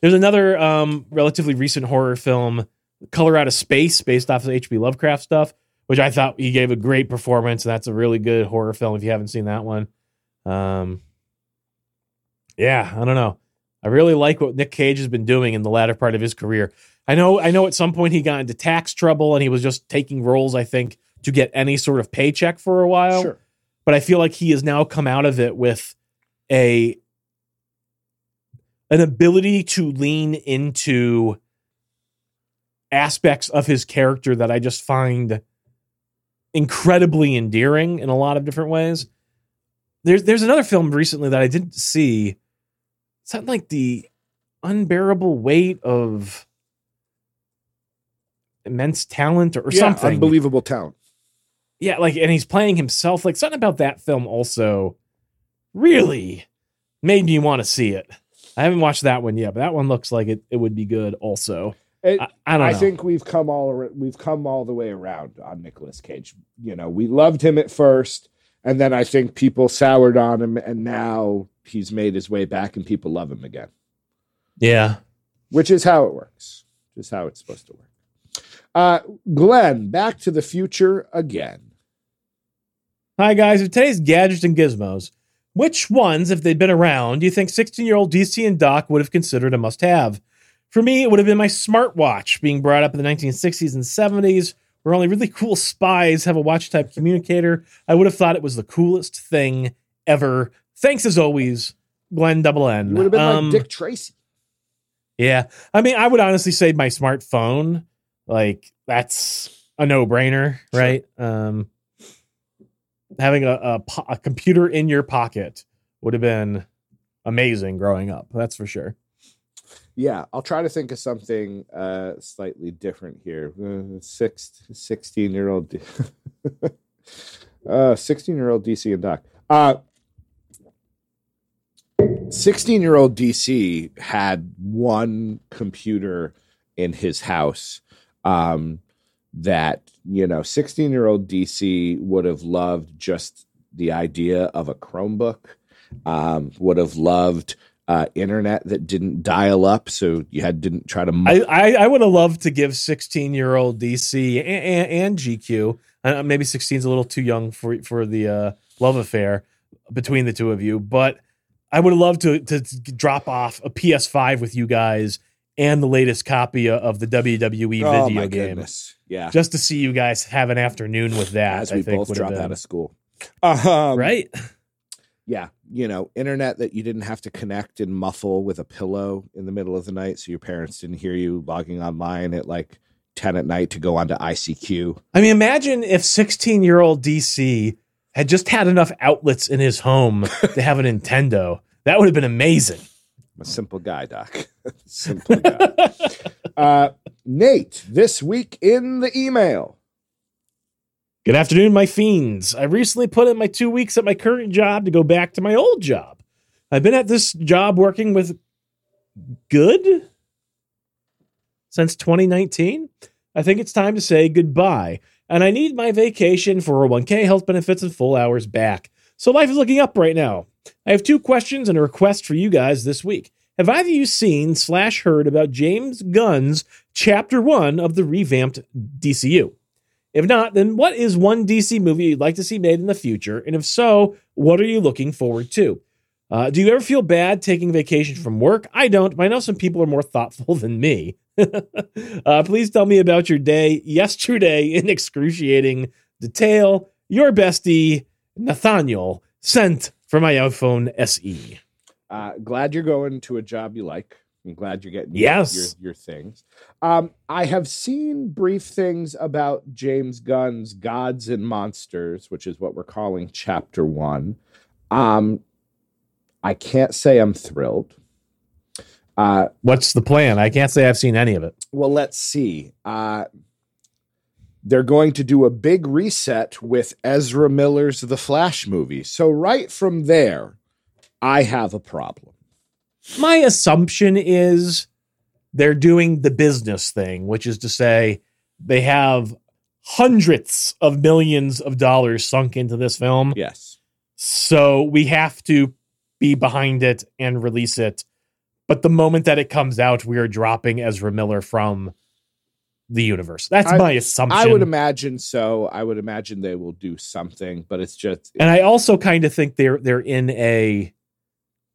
There's another um, relatively recent horror film, Color Out of Space, based off of H.P. Lovecraft stuff, which I thought he gave a great performance. And that's a really good horror film if you haven't seen that one. Um, yeah, I don't know. I really like what Nick Cage has been doing in the latter part of his career. I know, I know. At some point, he got into tax trouble, and he was just taking roles. I think to get any sort of paycheck for a while sure. but I feel like he has now come out of it with a an ability to lean into aspects of his character that I just find incredibly endearing in a lot of different ways. There's there's another film recently that I didn't see. Something like the unbearable weight of immense talent or, or Yeah, something Unbelievable talent. Yeah, like, and he's playing himself. Like, something about that film also really made me want to see it. I haven't watched that one yet, but that one looks like it, it would be good also. It- I, I don't I think we've come all we've come all the way around on Nicolas Cage. You know, we loved him at first, and then I think people soured on him, and now he's made his way back, and people love him again. yeah. Which is how it works. Just how it's supposed to work. Uh, Glenn, Back to the Future again. Hi, guys. For today's gadgets and gizmos, Which ones, if they'd been around, do you think 16 year old DC and Doc would have considered a must have? For me, it would have been my smartwatch being brought up in the 1960s and 70s, where only really cool spies have a watch type communicator. I would have thought it was the coolest thing ever. Thanks as always, Glenn Double N. You would have been Um, like Dick Tracy. Yeah. I mean, I would honestly say my smartphone, like, that's a no brainer, Sure. right? Um, having a, a, a computer in your pocket would have been amazing growing up. That's for sure. Yeah, I'll try to think of something uh, slightly different here. Uh, six, 16 year old, uh, 16 year old DC and Doc. Uh, 16 year old DC had one computer in his house um, that, you know, 16 year old DC would have loved just the idea of a Chromebook, um, would have loved uh, internet that didn't dial up, so you had didn't try to. I, I, I would have loved to give 16 year old DC and, and, and GQ, uh, maybe 16 is a little too young for, for the uh, love affair between the two of you, but I would have loved to, to drop off a PS5 with you guys and the latest copy of the WWE oh video game. goodness! Yeah, Just to see you guys have an afternoon with that. as I we think both drop out of school. Um, right? Yeah, you know, internet that you didn't have to connect and muffle with a pillow in the middle of the night, so your parents didn't hear you logging online at like ten at night to go onto ICQ. I mean, imagine if 16 year old DC had just had enough outlets in his home to have a Nintendo. That would have been amazing. I'm a simple guy, Doc. simple guy. uh, Nate, this week in the email. Good afternoon, my fiends. I recently put in my two weeks at my current job to go back to my old job. I've been at this job working with good since 2019. I think it's time to say goodbye. And I need my vacation, 401k, health benefits, and full hours back. So life is looking up right now. I have two questions and a request for you guys this week. Have either of you seen slash heard about James Gunn's Chapter 1 of the revamped DCU? If not, then what is one DC movie you'd like to see made in the future? And if so, what are you looking forward to? Uh, do you ever feel bad taking vacation from work? I don't, but I know some people are more thoughtful than me. uh, please tell me about your day yesterday in excruciating detail. Your bestie, Nathaniel, sent for my iPhone. SE. Uh, glad you're going to a job you like. I'm glad you're getting Yes. your, your things. Um, I have seen brief things about James Gunn's Gods and Monsters, which is what we're calling Chapter One. Um, I can't say I'm thrilled. Uh, What's the plan? I can't say I've seen any of it. well, let's see. Uh, they're going to do a big reset with Ezra Miller's The Flash movie. So, right from there, I have a problem. my assumption is they're doing the business thing, which is to say they have hundreds of millions of dollars sunk into this film. Yes. So we have to be behind it and release it. But the moment that it comes out, we are dropping Ezra Miller from the universe. That's I- my assumption. I would imagine so. I would imagine they will do something, but it's just and I also kind of think they're they're in a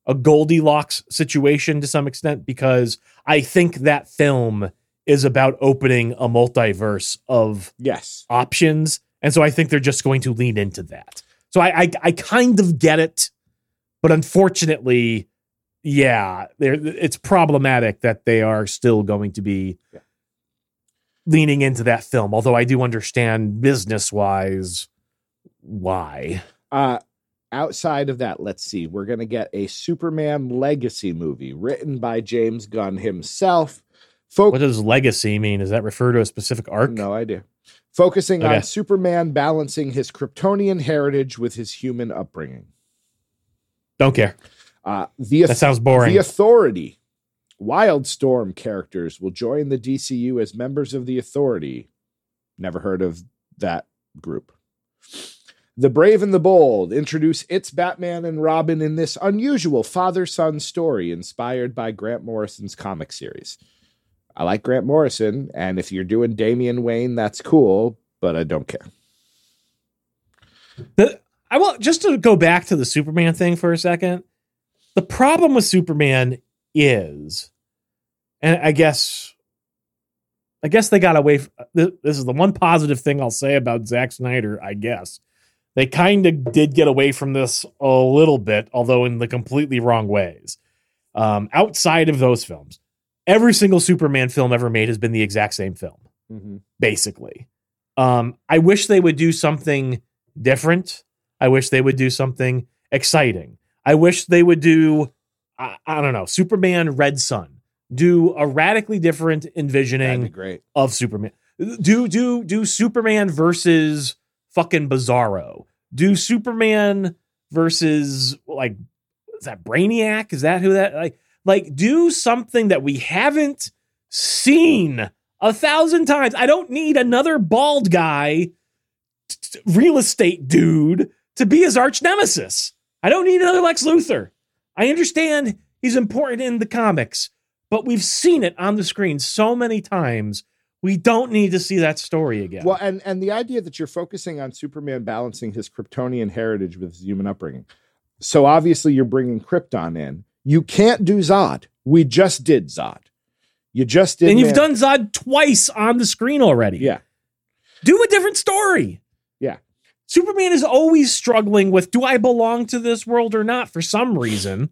a Goldilocks situation to some extent because I think that film is about opening a multiverse of yes. options, and so I think they're just going to lean into that. So I I, I kind of get it, but unfortunately, yeah, they're, it's problematic that they are still going to be Yeah. Leaning into that film. Although I do understand business wise why. Uh outside of that, let's see. We're going to get a Superman legacy movie written by James Gunn himself. Folk What does legacy mean? Does that refer to a specific arc? No idea. Focusing Okay. on Superman balancing his Kryptonian heritage with his human upbringing. Don't care. Uh, the, That sounds boring. the Authority. Wildstorm characters will join the DCU as members of the Authority. Never heard of that group. The Brave and the Bold introduce its Batman and Robin in this unusual father son story inspired by Grant Morrison's comic series. I like Grant Morrison, and if you're doing Damian Wayne, that's cool, but I don't care. The- I want just to go back to the Superman thing for a second. The problem with Superman is, and I guess, I guess they got away. From, this is the one positive thing I'll say about Zack Snyder. I guess they kind of did get away from this a little bit, although in the completely wrong ways. Um, outside of those films, every single Superman film ever made has been the exact same film, Mhm. basically. Um, I wish they would do something different. I wish they would do something exciting. I wish they would do, I, I don't know, Superman Red Sun. Do a radically different envisioning of Superman. Do do do Superman versus fucking Bizarro. Do Superman versus like is that Brainiac? Is that who that like like do something that we haven't seen a thousand times. I don't need another bald guy, t- t- real estate dude, to be his arch nemesis. I don't need another Lex Luthor. I understand he's important in the comics, but we've seen it on the screen so many times. We don't need to see that story again. Well, and and the idea that you're focusing on Superman balancing his Kryptonian heritage with his human upbringing. So obviously you're bringing Krypton in. You can't do Zod. We just did Zod. You just did. and you've Man- done Zod twice on the screen already. Yeah. Do a different story. Yeah. Superman is always struggling with do I belong to this world or not for some reason.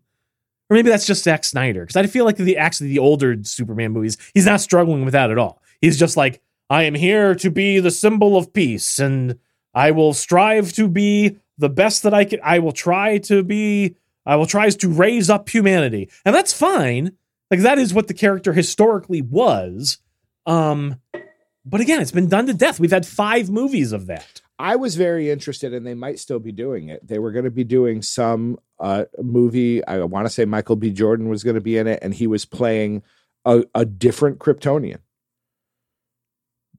Or maybe that's just Zack Snyder. Because I feel like the actually the older Superman movies, he's not struggling with that at all. He's just like, I am here to be the symbol of peace, and I will strive to be the best that I can. I will try to be, I will try to raise up humanity. And that's fine. Like that is what the character historically was. Um, but again, it's been done to death. We've had five movies of that. I was very interested, and they might still be doing it. They were going to be doing some uh, movie. I want to say Michael B. Jordan was going to be in it, and he was playing a, a different Kryptonian.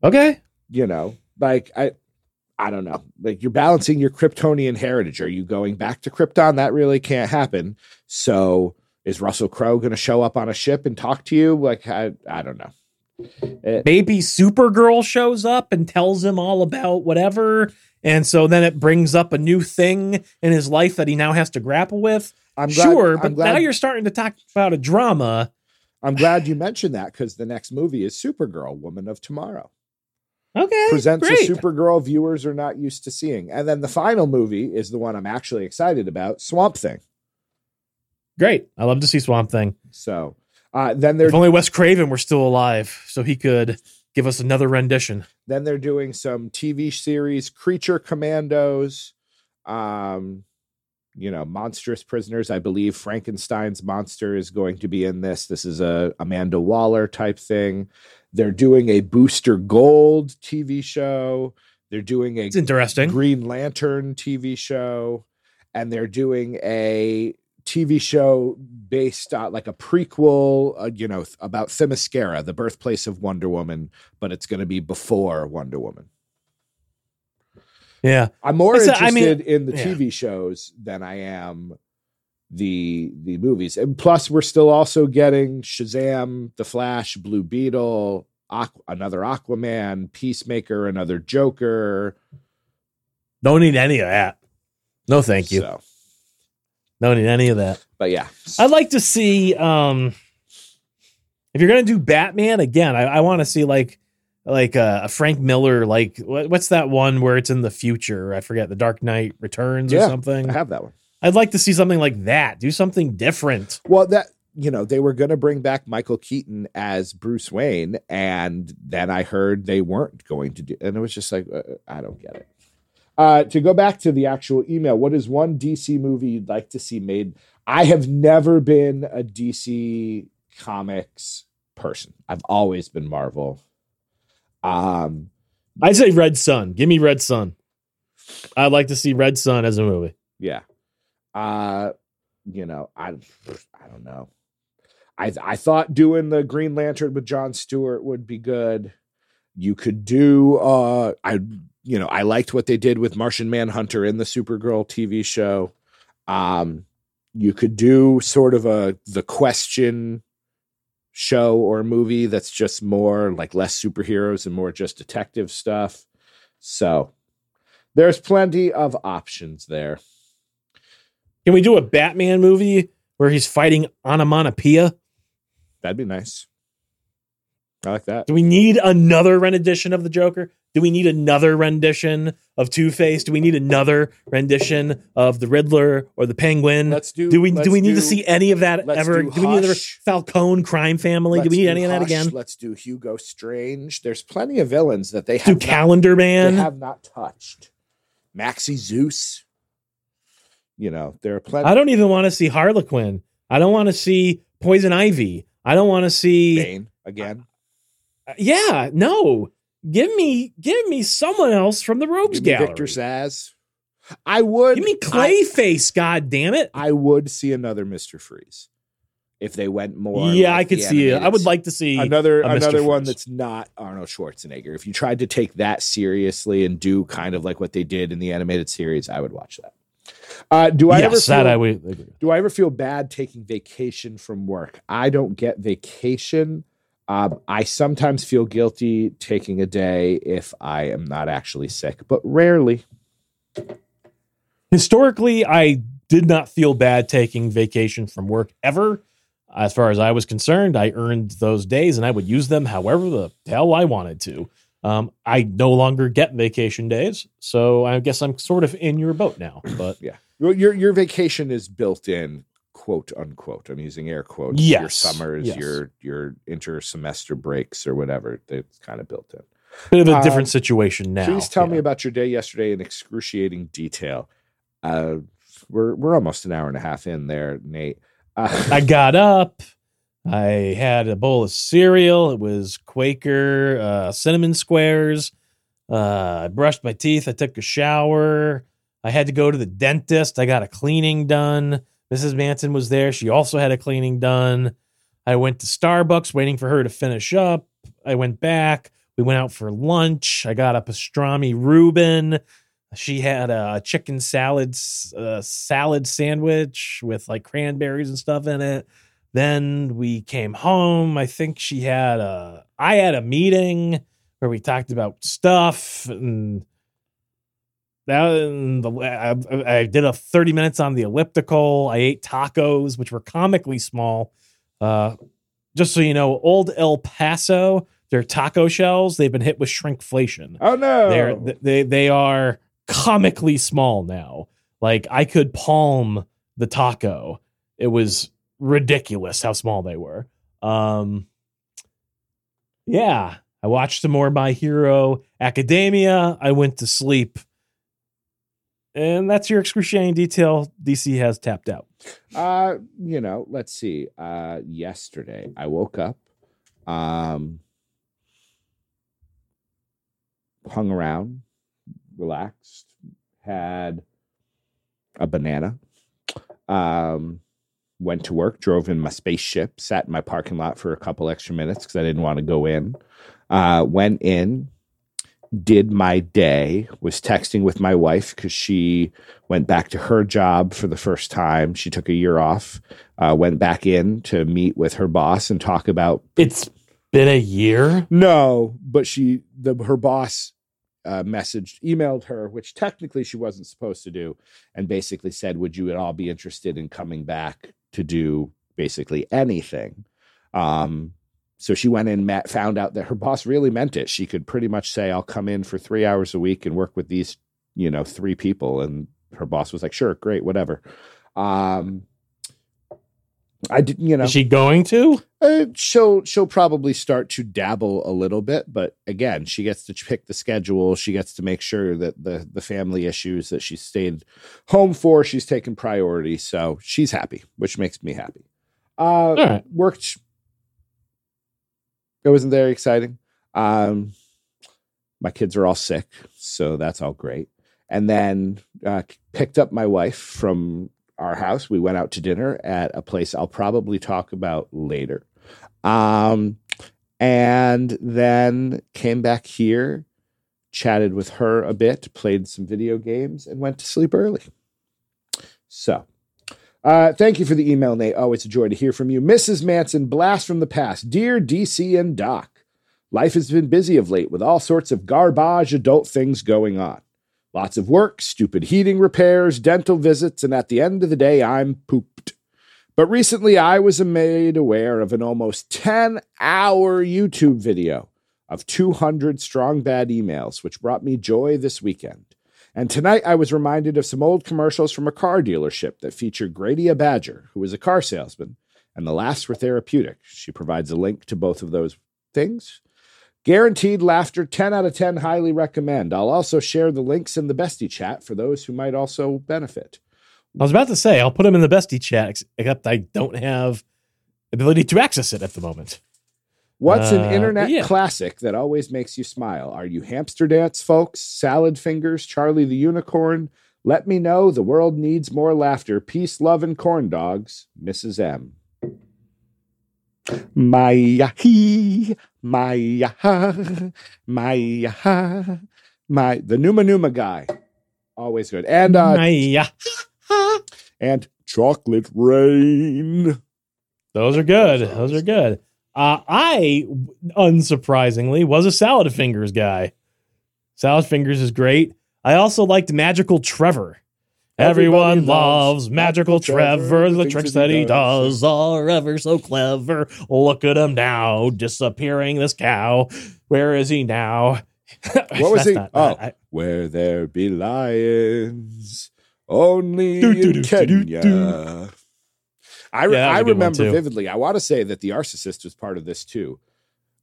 Okay. You know, like I, I don't know. Like you're balancing your Kryptonian heritage. Are you going back to Krypton? That really can't happen. So is Russell Crowe going to show up on a ship and talk to you? Like I, I don't know. It- Maybe Supergirl shows up and tells him all about whatever. And so then it brings up a new thing in his life that he now has to grapple with. I'm glad, sure, I'm but glad, now you're starting to talk about a drama. I'm glad you mentioned that because the next movie is Supergirl, Woman of Tomorrow. Okay. presents great. a Supergirl viewers are not used to seeing. And then the final movie is the one I'm actually excited about, Swamp Thing. Great. I love to see Swamp Thing. So uh, then they're If only Wes Craven were still alive so he could give us another rendition. then they're doing some TV series, Creature Commandos, um, you know, Monstrous Prisoners. I believe Frankenstein's monster is going to be in this. This is a Amanda Waller type thing. They're doing a Booster Gold TV show. They're doing a It's interesting. Green Lantern TV show, and they're doing a TV show based on like a prequel, uh, you know, about Themyscira, the birthplace of Wonder Woman, but it's going to be before Wonder Woman. Yeah. I'm more It's a- I mean, interested in the yeah. TV shows than I am the the movies. And plus, we're still also getting Shazam, The Flash, Blue Beetle, Aqu- another Aquaman, Peacemaker, another Joker. Don't need any of that. No, thank you. So, Don't need any of that. but yeah, I'd like to see um if you're gonna do Batman again, I, I want to see like like uh, a Frank Miller like what, what's that one where it's in the future? I forget the Dark Knight Returns or something. I have that one. I'd like to see something like that. Do something different. Well, that you know, they were going to bring back Michael Keaton as Bruce Wayne, and then I heard they weren't going to do, and it was just like, uh, I don't get it. Uh, to go back to the actual email, what is one DC movie you'd like to see made? I have never been a DC comics person. I've always been Marvel. Um, I'd say Red Sun. Give me Red Sun. I'd like to see Red Sun as a movie. yeah. Uh, you know, I I don't know. I I thought doing the Green Lantern with John Stewart would be good. You could do uh I you know, I liked what they did with Martian Manhunter in the Supergirl TV show. Um you could do sort of a the question show or movie that's just more like less superheroes and more just detective stuff. So There's plenty of options there. Can we do a Batman movie where he's fighting onomatopoeia? That'd be nice. I like that. Do we need another rendition of the Joker? Do we need another rendition of Two Face? Do we need another rendition of the Riddler or the Penguin? Let's do. do we do we need do- to see any of that ever? do Do, we need another Hush. Falcone crime family? do let's we need any of that again? Let's do Hugo Strange. There's plenty of villains that they Do have not, Calendar they have not touched. Maxie Zeus. You know, there are plenty. I don't even want to see Harley Quinn. I don't want to see Poison Ivy. I don't want to see. Bane again. Uh, yeah, no. Give me, give me someone else from the Rogues Give Gallery. Victor Zsasz. I would. Give me I- Clayface. God damn it! I would see another Mister Freeze if they went more. yeah, like I could see it. I would like to see another another one that's not Arnold Schwarzenegger. If you tried to take that seriously and do kind of like what they did in the animated series, I would watch that. Uh, do I ever feel, that I would do I ever feel bad taking vacation from work? I don't get vacation. Um, I sometimes feel guilty taking a day if I am not actually sick, but rarely. Historically, I did not feel bad taking vacation from work ever. As far as I was concerned, I earned those days and I would use them however the hell I wanted to. Um, I no longer get vacation days, so I guess I'm sort of in your boat now. But yeah, your, your vacation is built in, quote unquote. I'm using air quotes. Your summers, yes. your your inter semester breaks or whatever. It's kind of built in. bit of a Um, different situation now. Please tell me about your day yesterday in excruciating detail. Uh, we're we're almost an hour and a half in there, Nate. Uh, I got up. I had a bowl of cereal. It was Quaker uh, cinnamon squares. Uh, I brushed my teeth. I took a shower. I had to go to the dentist. I got a cleaning done. Mrs. Manson was there. She also had a cleaning done. I went to Starbucks waiting for her to finish up. I went back. We went out for lunch. I got a pastrami Reuben. She had a chicken salad uh, salad sandwich with like cranberries and stuff in it. Then we came home. I think she had a I had a meeting where we talked about stuff and that the I, I did a 30 minutes on the elliptical. I ate tacos which were comically small. Uh just so you know, old El Paso, their taco shells, they've been hit with shrinkflation oh no! they're they they are comically small now. Like I could palm the taco. It was ridiculous how small they were. Um yeah, I watched some more My Hero Academia. I went to sleep. And that's your excruciating detail. DC has tapped out. Uh, you know, let's see. Uh, yesterday I woke up, um, hung around, relaxed, had a banana, um, went to work, drove in my spaceship, sat in my parking lot for a couple extra minutes because I didn't want to go in. Uh, went in, did my day, was texting with my wife because she went back to her job for the first time. She took a year off, uh, went back in to meet with her boss and talk about It's been a year. no, but she the her boss uh, messaged, emailed her, which technically she wasn't supposed to do, and basically said, "Would you at all be interested in coming back to do basically anything?" Um, so she went in, met, found out that her boss really meant it. She could pretty much say, "I'll come in for three hours a week and work with these, you know, three people," and her boss was like, "Sure, great, whatever." Um, I didn't, you know, Is she going to? uh, she'll she'll probably start to dabble a little bit, but again, she gets to pick the schedule. She gets to make sure that the the family issues that she stayed home for, she's taken priority. So she's happy, which makes me happy. Uh, right. worked. It wasn't very exciting. Um, my kids are all sick, so that's all great. And then uh, picked up my wife from our house. We went out to dinner at a place I'll probably talk about later. Um, and then came back here, chatted with her a bit, played some video games, and went to sleep early. So, uh, thank you for the email, Nate. Always a joy to hear from you. Mrs. Manson, blast from the past. Dear DC and Doc, life has been busy of late with all sorts of garbage adult things going on. Lots of work, stupid heating repairs, dental visits, and at the end of the day, I'm pooped. But recently, I was made aware of an almost 10 hour YouTube video of 200 strong bad emails, which brought me joy this weekend. And tonight, I was reminded of some old commercials from a car dealership that featured Gradia Badger, who was a car salesman, and the last were therapeutic. She provides a link to both of those things. Guaranteed laughter, 10 out of 10, highly recommend. I'll also share the links in the bestie chat for those who might also benefit. I was about to say I'll put them in the bestie chat, except I don't have ability to access it at the moment. What's Uh, an internet yeah. classic that always makes you smile? Are you hamster dance folks, salad fingers, Charlie the unicorn? Let me know. The world needs more laughter. Peace, love, and corn dogs. Mrs. M. Maya he, Maya ha, Maya ha, my the Numa Numa guy, always good, and uh, yeah, and chocolate rain. those are good. Those are good. Uh, I, unsurprisingly, was a salad fingers guy. Salad fingers is great. I also liked Magical Trevor. Everyone loves loves Magical Magical Trevor, Trevor. the The tricks that that he he does. does are ever so clever. Look at him now, disappearing this cow. Where is he now? What was he? not- oh, I- where there be lions, only Do, do, in do, Kenya. I, Yeah, I a good one, remember vividly. I want to say that the Arcist was part of this too.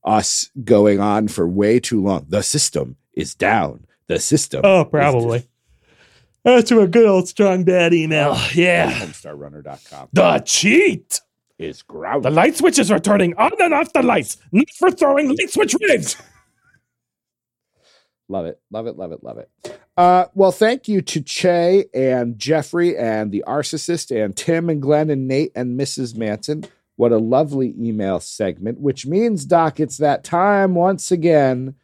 Us going on for way too long. The system is down. The system. oh, probably. That's a good old strong bad email. Oh, yeah. Homestarrunner.com The cheat. is ground. The light switches are turning on and off the lights, not for throwing light switch raves. Love it. Love it. Love it. Love it. Uh, well, thank you to Che and Jeffrey and the Arcist and Tim and Glenn and Nate and Mrs. Manson. What a lovely email segment, which means, Doc, it's that time once again.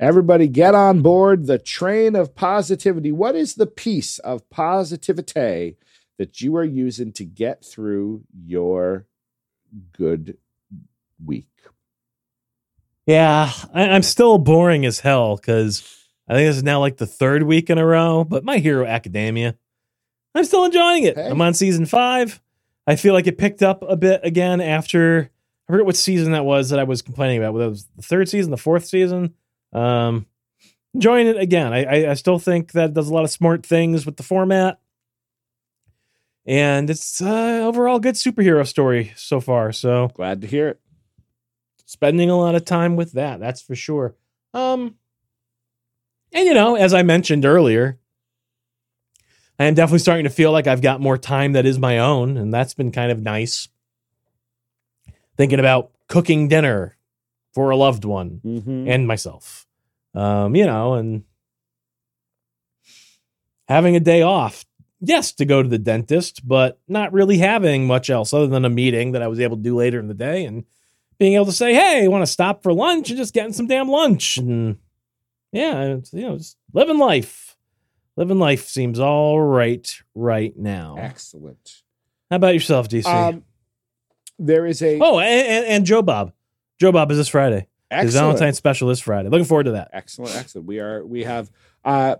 Everybody get on board the train of positivity. What is the piece of positivity that you are using to get through your good week? Yeah, I, I'm still boring as hell because I think this is now like the third week in a row. But My Hero Academia, I'm still enjoying it. Hey. I'm on season five. I feel like it picked up a bit again after I forget what season that was that I was complaining about. Whether it was the third season, the fourth season. Um, enjoying it again. I, I I still think that it does a lot of smart things with the format, and it's uh, overall good superhero story so far. So Glad to hear it. spending a lot of time with that that's for sure um and you know as i mentioned earlier i am definitely starting to feel like i've got more time that is my own and that's been kind of nice. Thinking about cooking dinner for a loved one Mhm. and myself. Um you know and having a day off yes to go to the dentist but not really having much else other than a meeting that i was able to do later in the day and being able to say hey want to stop for lunch and just getting some damn lunch? And yeah you know just living life living life seems all right right now Excellent. how about yourself dc Um, there is a oh and, and, and joe bob joe bob is this friday his valentine's special this friday looking forward to that excellent, excellent. We are we have uh,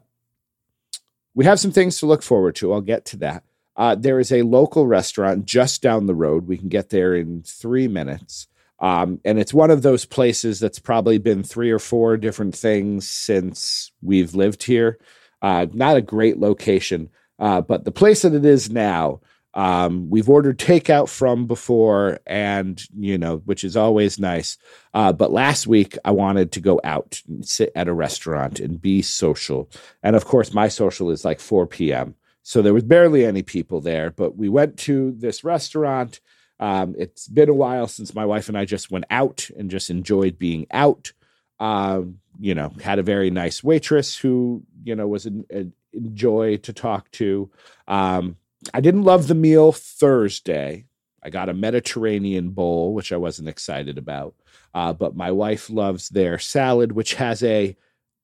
we have some things to look forward to. I'll get to that. Uh, there is a local restaurant just down the road. We can get there in three minutes. Um, and it's one of those places that's probably been three or four different things since we've lived here. Uh, not a great location, uh, but the place that it is now, um, we've ordered takeout from before, and you know, which is always nice. Uh, but last week, I wanted to go out and sit at a restaurant and be social. And of course, my social is like 4 p.m. So there was barely any people there. But we went to this restaurant. Um, it's been a while since my wife and I just went out and just enjoyed being out. Um, you know, had a very nice waitress who, you know, was a, a joy to talk to. Um, I didn't love the meal Thursday. I got a Mediterranean bowl, which I wasn't excited about. Uh, but my wife loves their salad, which has a,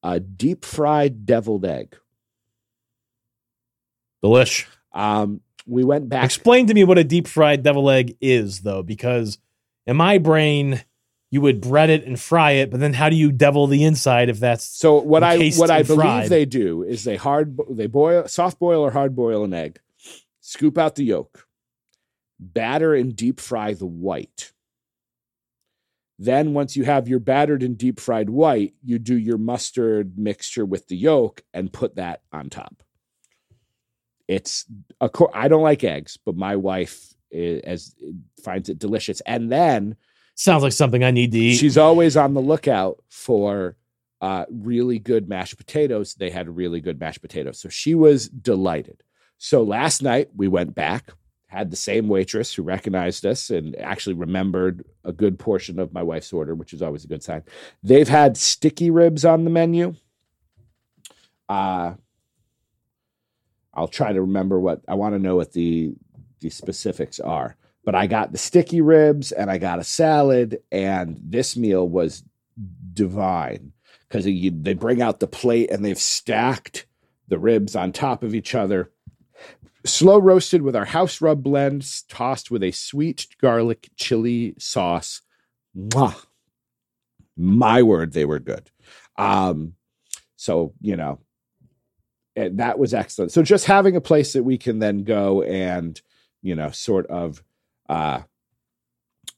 a deep fried deviled egg. delish Um, we went back. Explain to me what a deep fried devil egg is, though, because in my brain, you would bread it and fry it, but then how do you devil the inside if that's So what I what I believe fried. they do is they hard they boil soft boil or hard boil an egg, scoop out the yolk, batter and deep fry the white. Then once you have your battered and deep fried white, you do your mustard mixture with the yolk and put that on top. It's a co- I don't like eggs, but my wife is, as finds it delicious. And then sounds like something I need to eat. She's always on the lookout for uh, really good mashed potatoes. They had really good mashed potatoes. So she was delighted. So last night we went back, had the same waitress who recognized us and actually remembered a good portion of my wife's order, which is always a good sign. They've had sticky ribs on the menu. Uh, I'll try to remember what I want to know what the the specifics are but I got the sticky ribs and I got a salad, and this meal was divine because they bring out the plate and they've stacked the ribs on top of each other. Slow roasted with our house rub blends, tossed with a sweet garlic chili sauce. Mwah. My word, they were good. Um, so, you know, and that was excellent. So, just having a place that we can then go and, you know, sort of uh,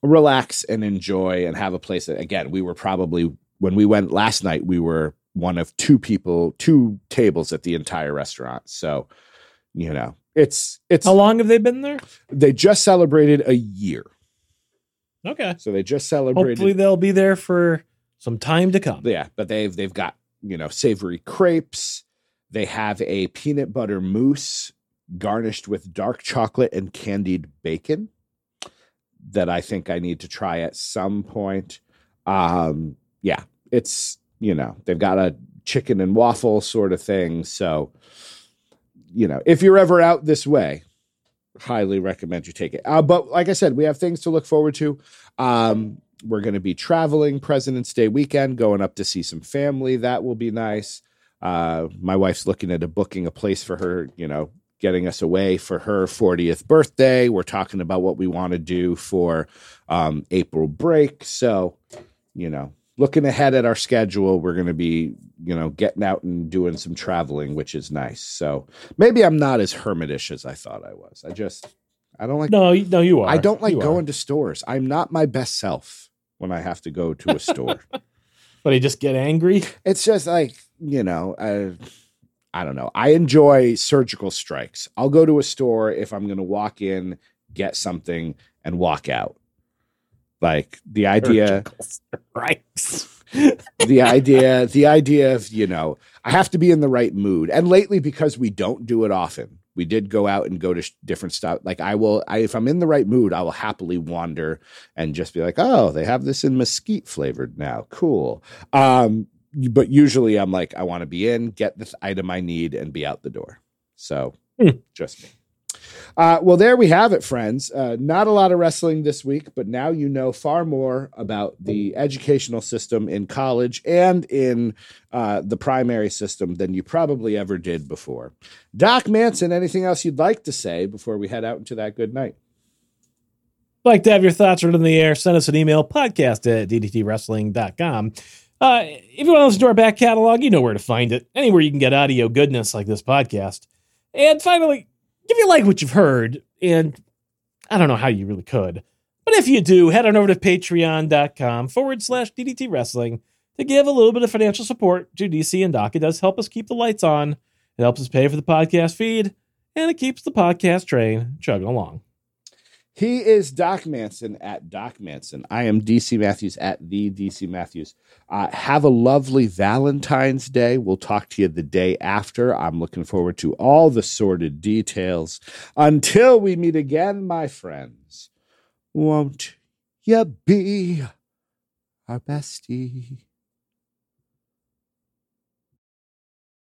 relax and enjoy and have a place that again we were probably when we went last night we were one of two people two tables at the entire restaurant so you know it's it's How long have they been there? they just celebrated a year Okay. so they just celebrated Hopefully they'll be there for some time to come. yeah but they've they've got you know savory crepes they have a peanut butter mousse garnished with dark chocolate and candied bacon that I think I need to try at some point. Um, yeah, it's you know they've got a chicken and waffle sort of thing. So you know if you're ever out this way, highly recommend you take it. Uh, but like I said, we have things to look forward to. Um, we're going to be traveling President's Day weekend, going up to see some family. That will be nice. Uh, my wife's looking at a booking a place for her, you know, getting us away for her 40th birthday. We're talking about what we want to do for um, April break. So, you know, looking ahead at our schedule, we're going to be, you know, getting out and doing some traveling, which is nice. So maybe I'm not as hermitish as I thought I was. I just, I don't like, No, no, you are. I don't like You are. going to stores. I'm not my best self when I have to go to a store. But he just get angry. it's just like you know I, I don't know i enjoy surgical strikes i'll go to a store if i'm going to walk in get something and walk out like the idea strikes. the idea the idea of you know i have to be in the right mood and lately because we don't do it often we did go out and go to sh- different stuff like i will I, if i'm in the right mood i will happily wander and just be like oh they have this in mesquite flavored now. Cool. Um but usually i'm like i want to be in get this item i need and be out the door. So Hmm. just me uh, well, there we have it, friends. Uh, not a lot of wrestling this week, but now you know far more about the educational system in college and in uh, the primary system than you probably ever did before. Doc Manson, anything else you'd like to say before we head out into that good night? like to have your thoughts right in the air, send us an email, podcast at ddtwrestling.com. Uh, if you want to listen to our back catalog, you know where to find it. Anywhere you can get audio goodness like this podcast. And finally, if you like what you've heard, and I don't know how you really could, but if you do, head on over to patreon.com forward slash DDT Wrestling to give a little bit of financial support to DC and Doc. It does help us keep the lights on, it helps us pay for the podcast feed, and it keeps the podcast train chugging along. He is Doc Manson at Doc Manson. I am DC Matthews at the DC Matthews. Uh, have a lovely Valentine's Day. We'll talk to you the day after. I'm looking forward to all the sordid details. Until we meet again, my friends, won't you be our bestie?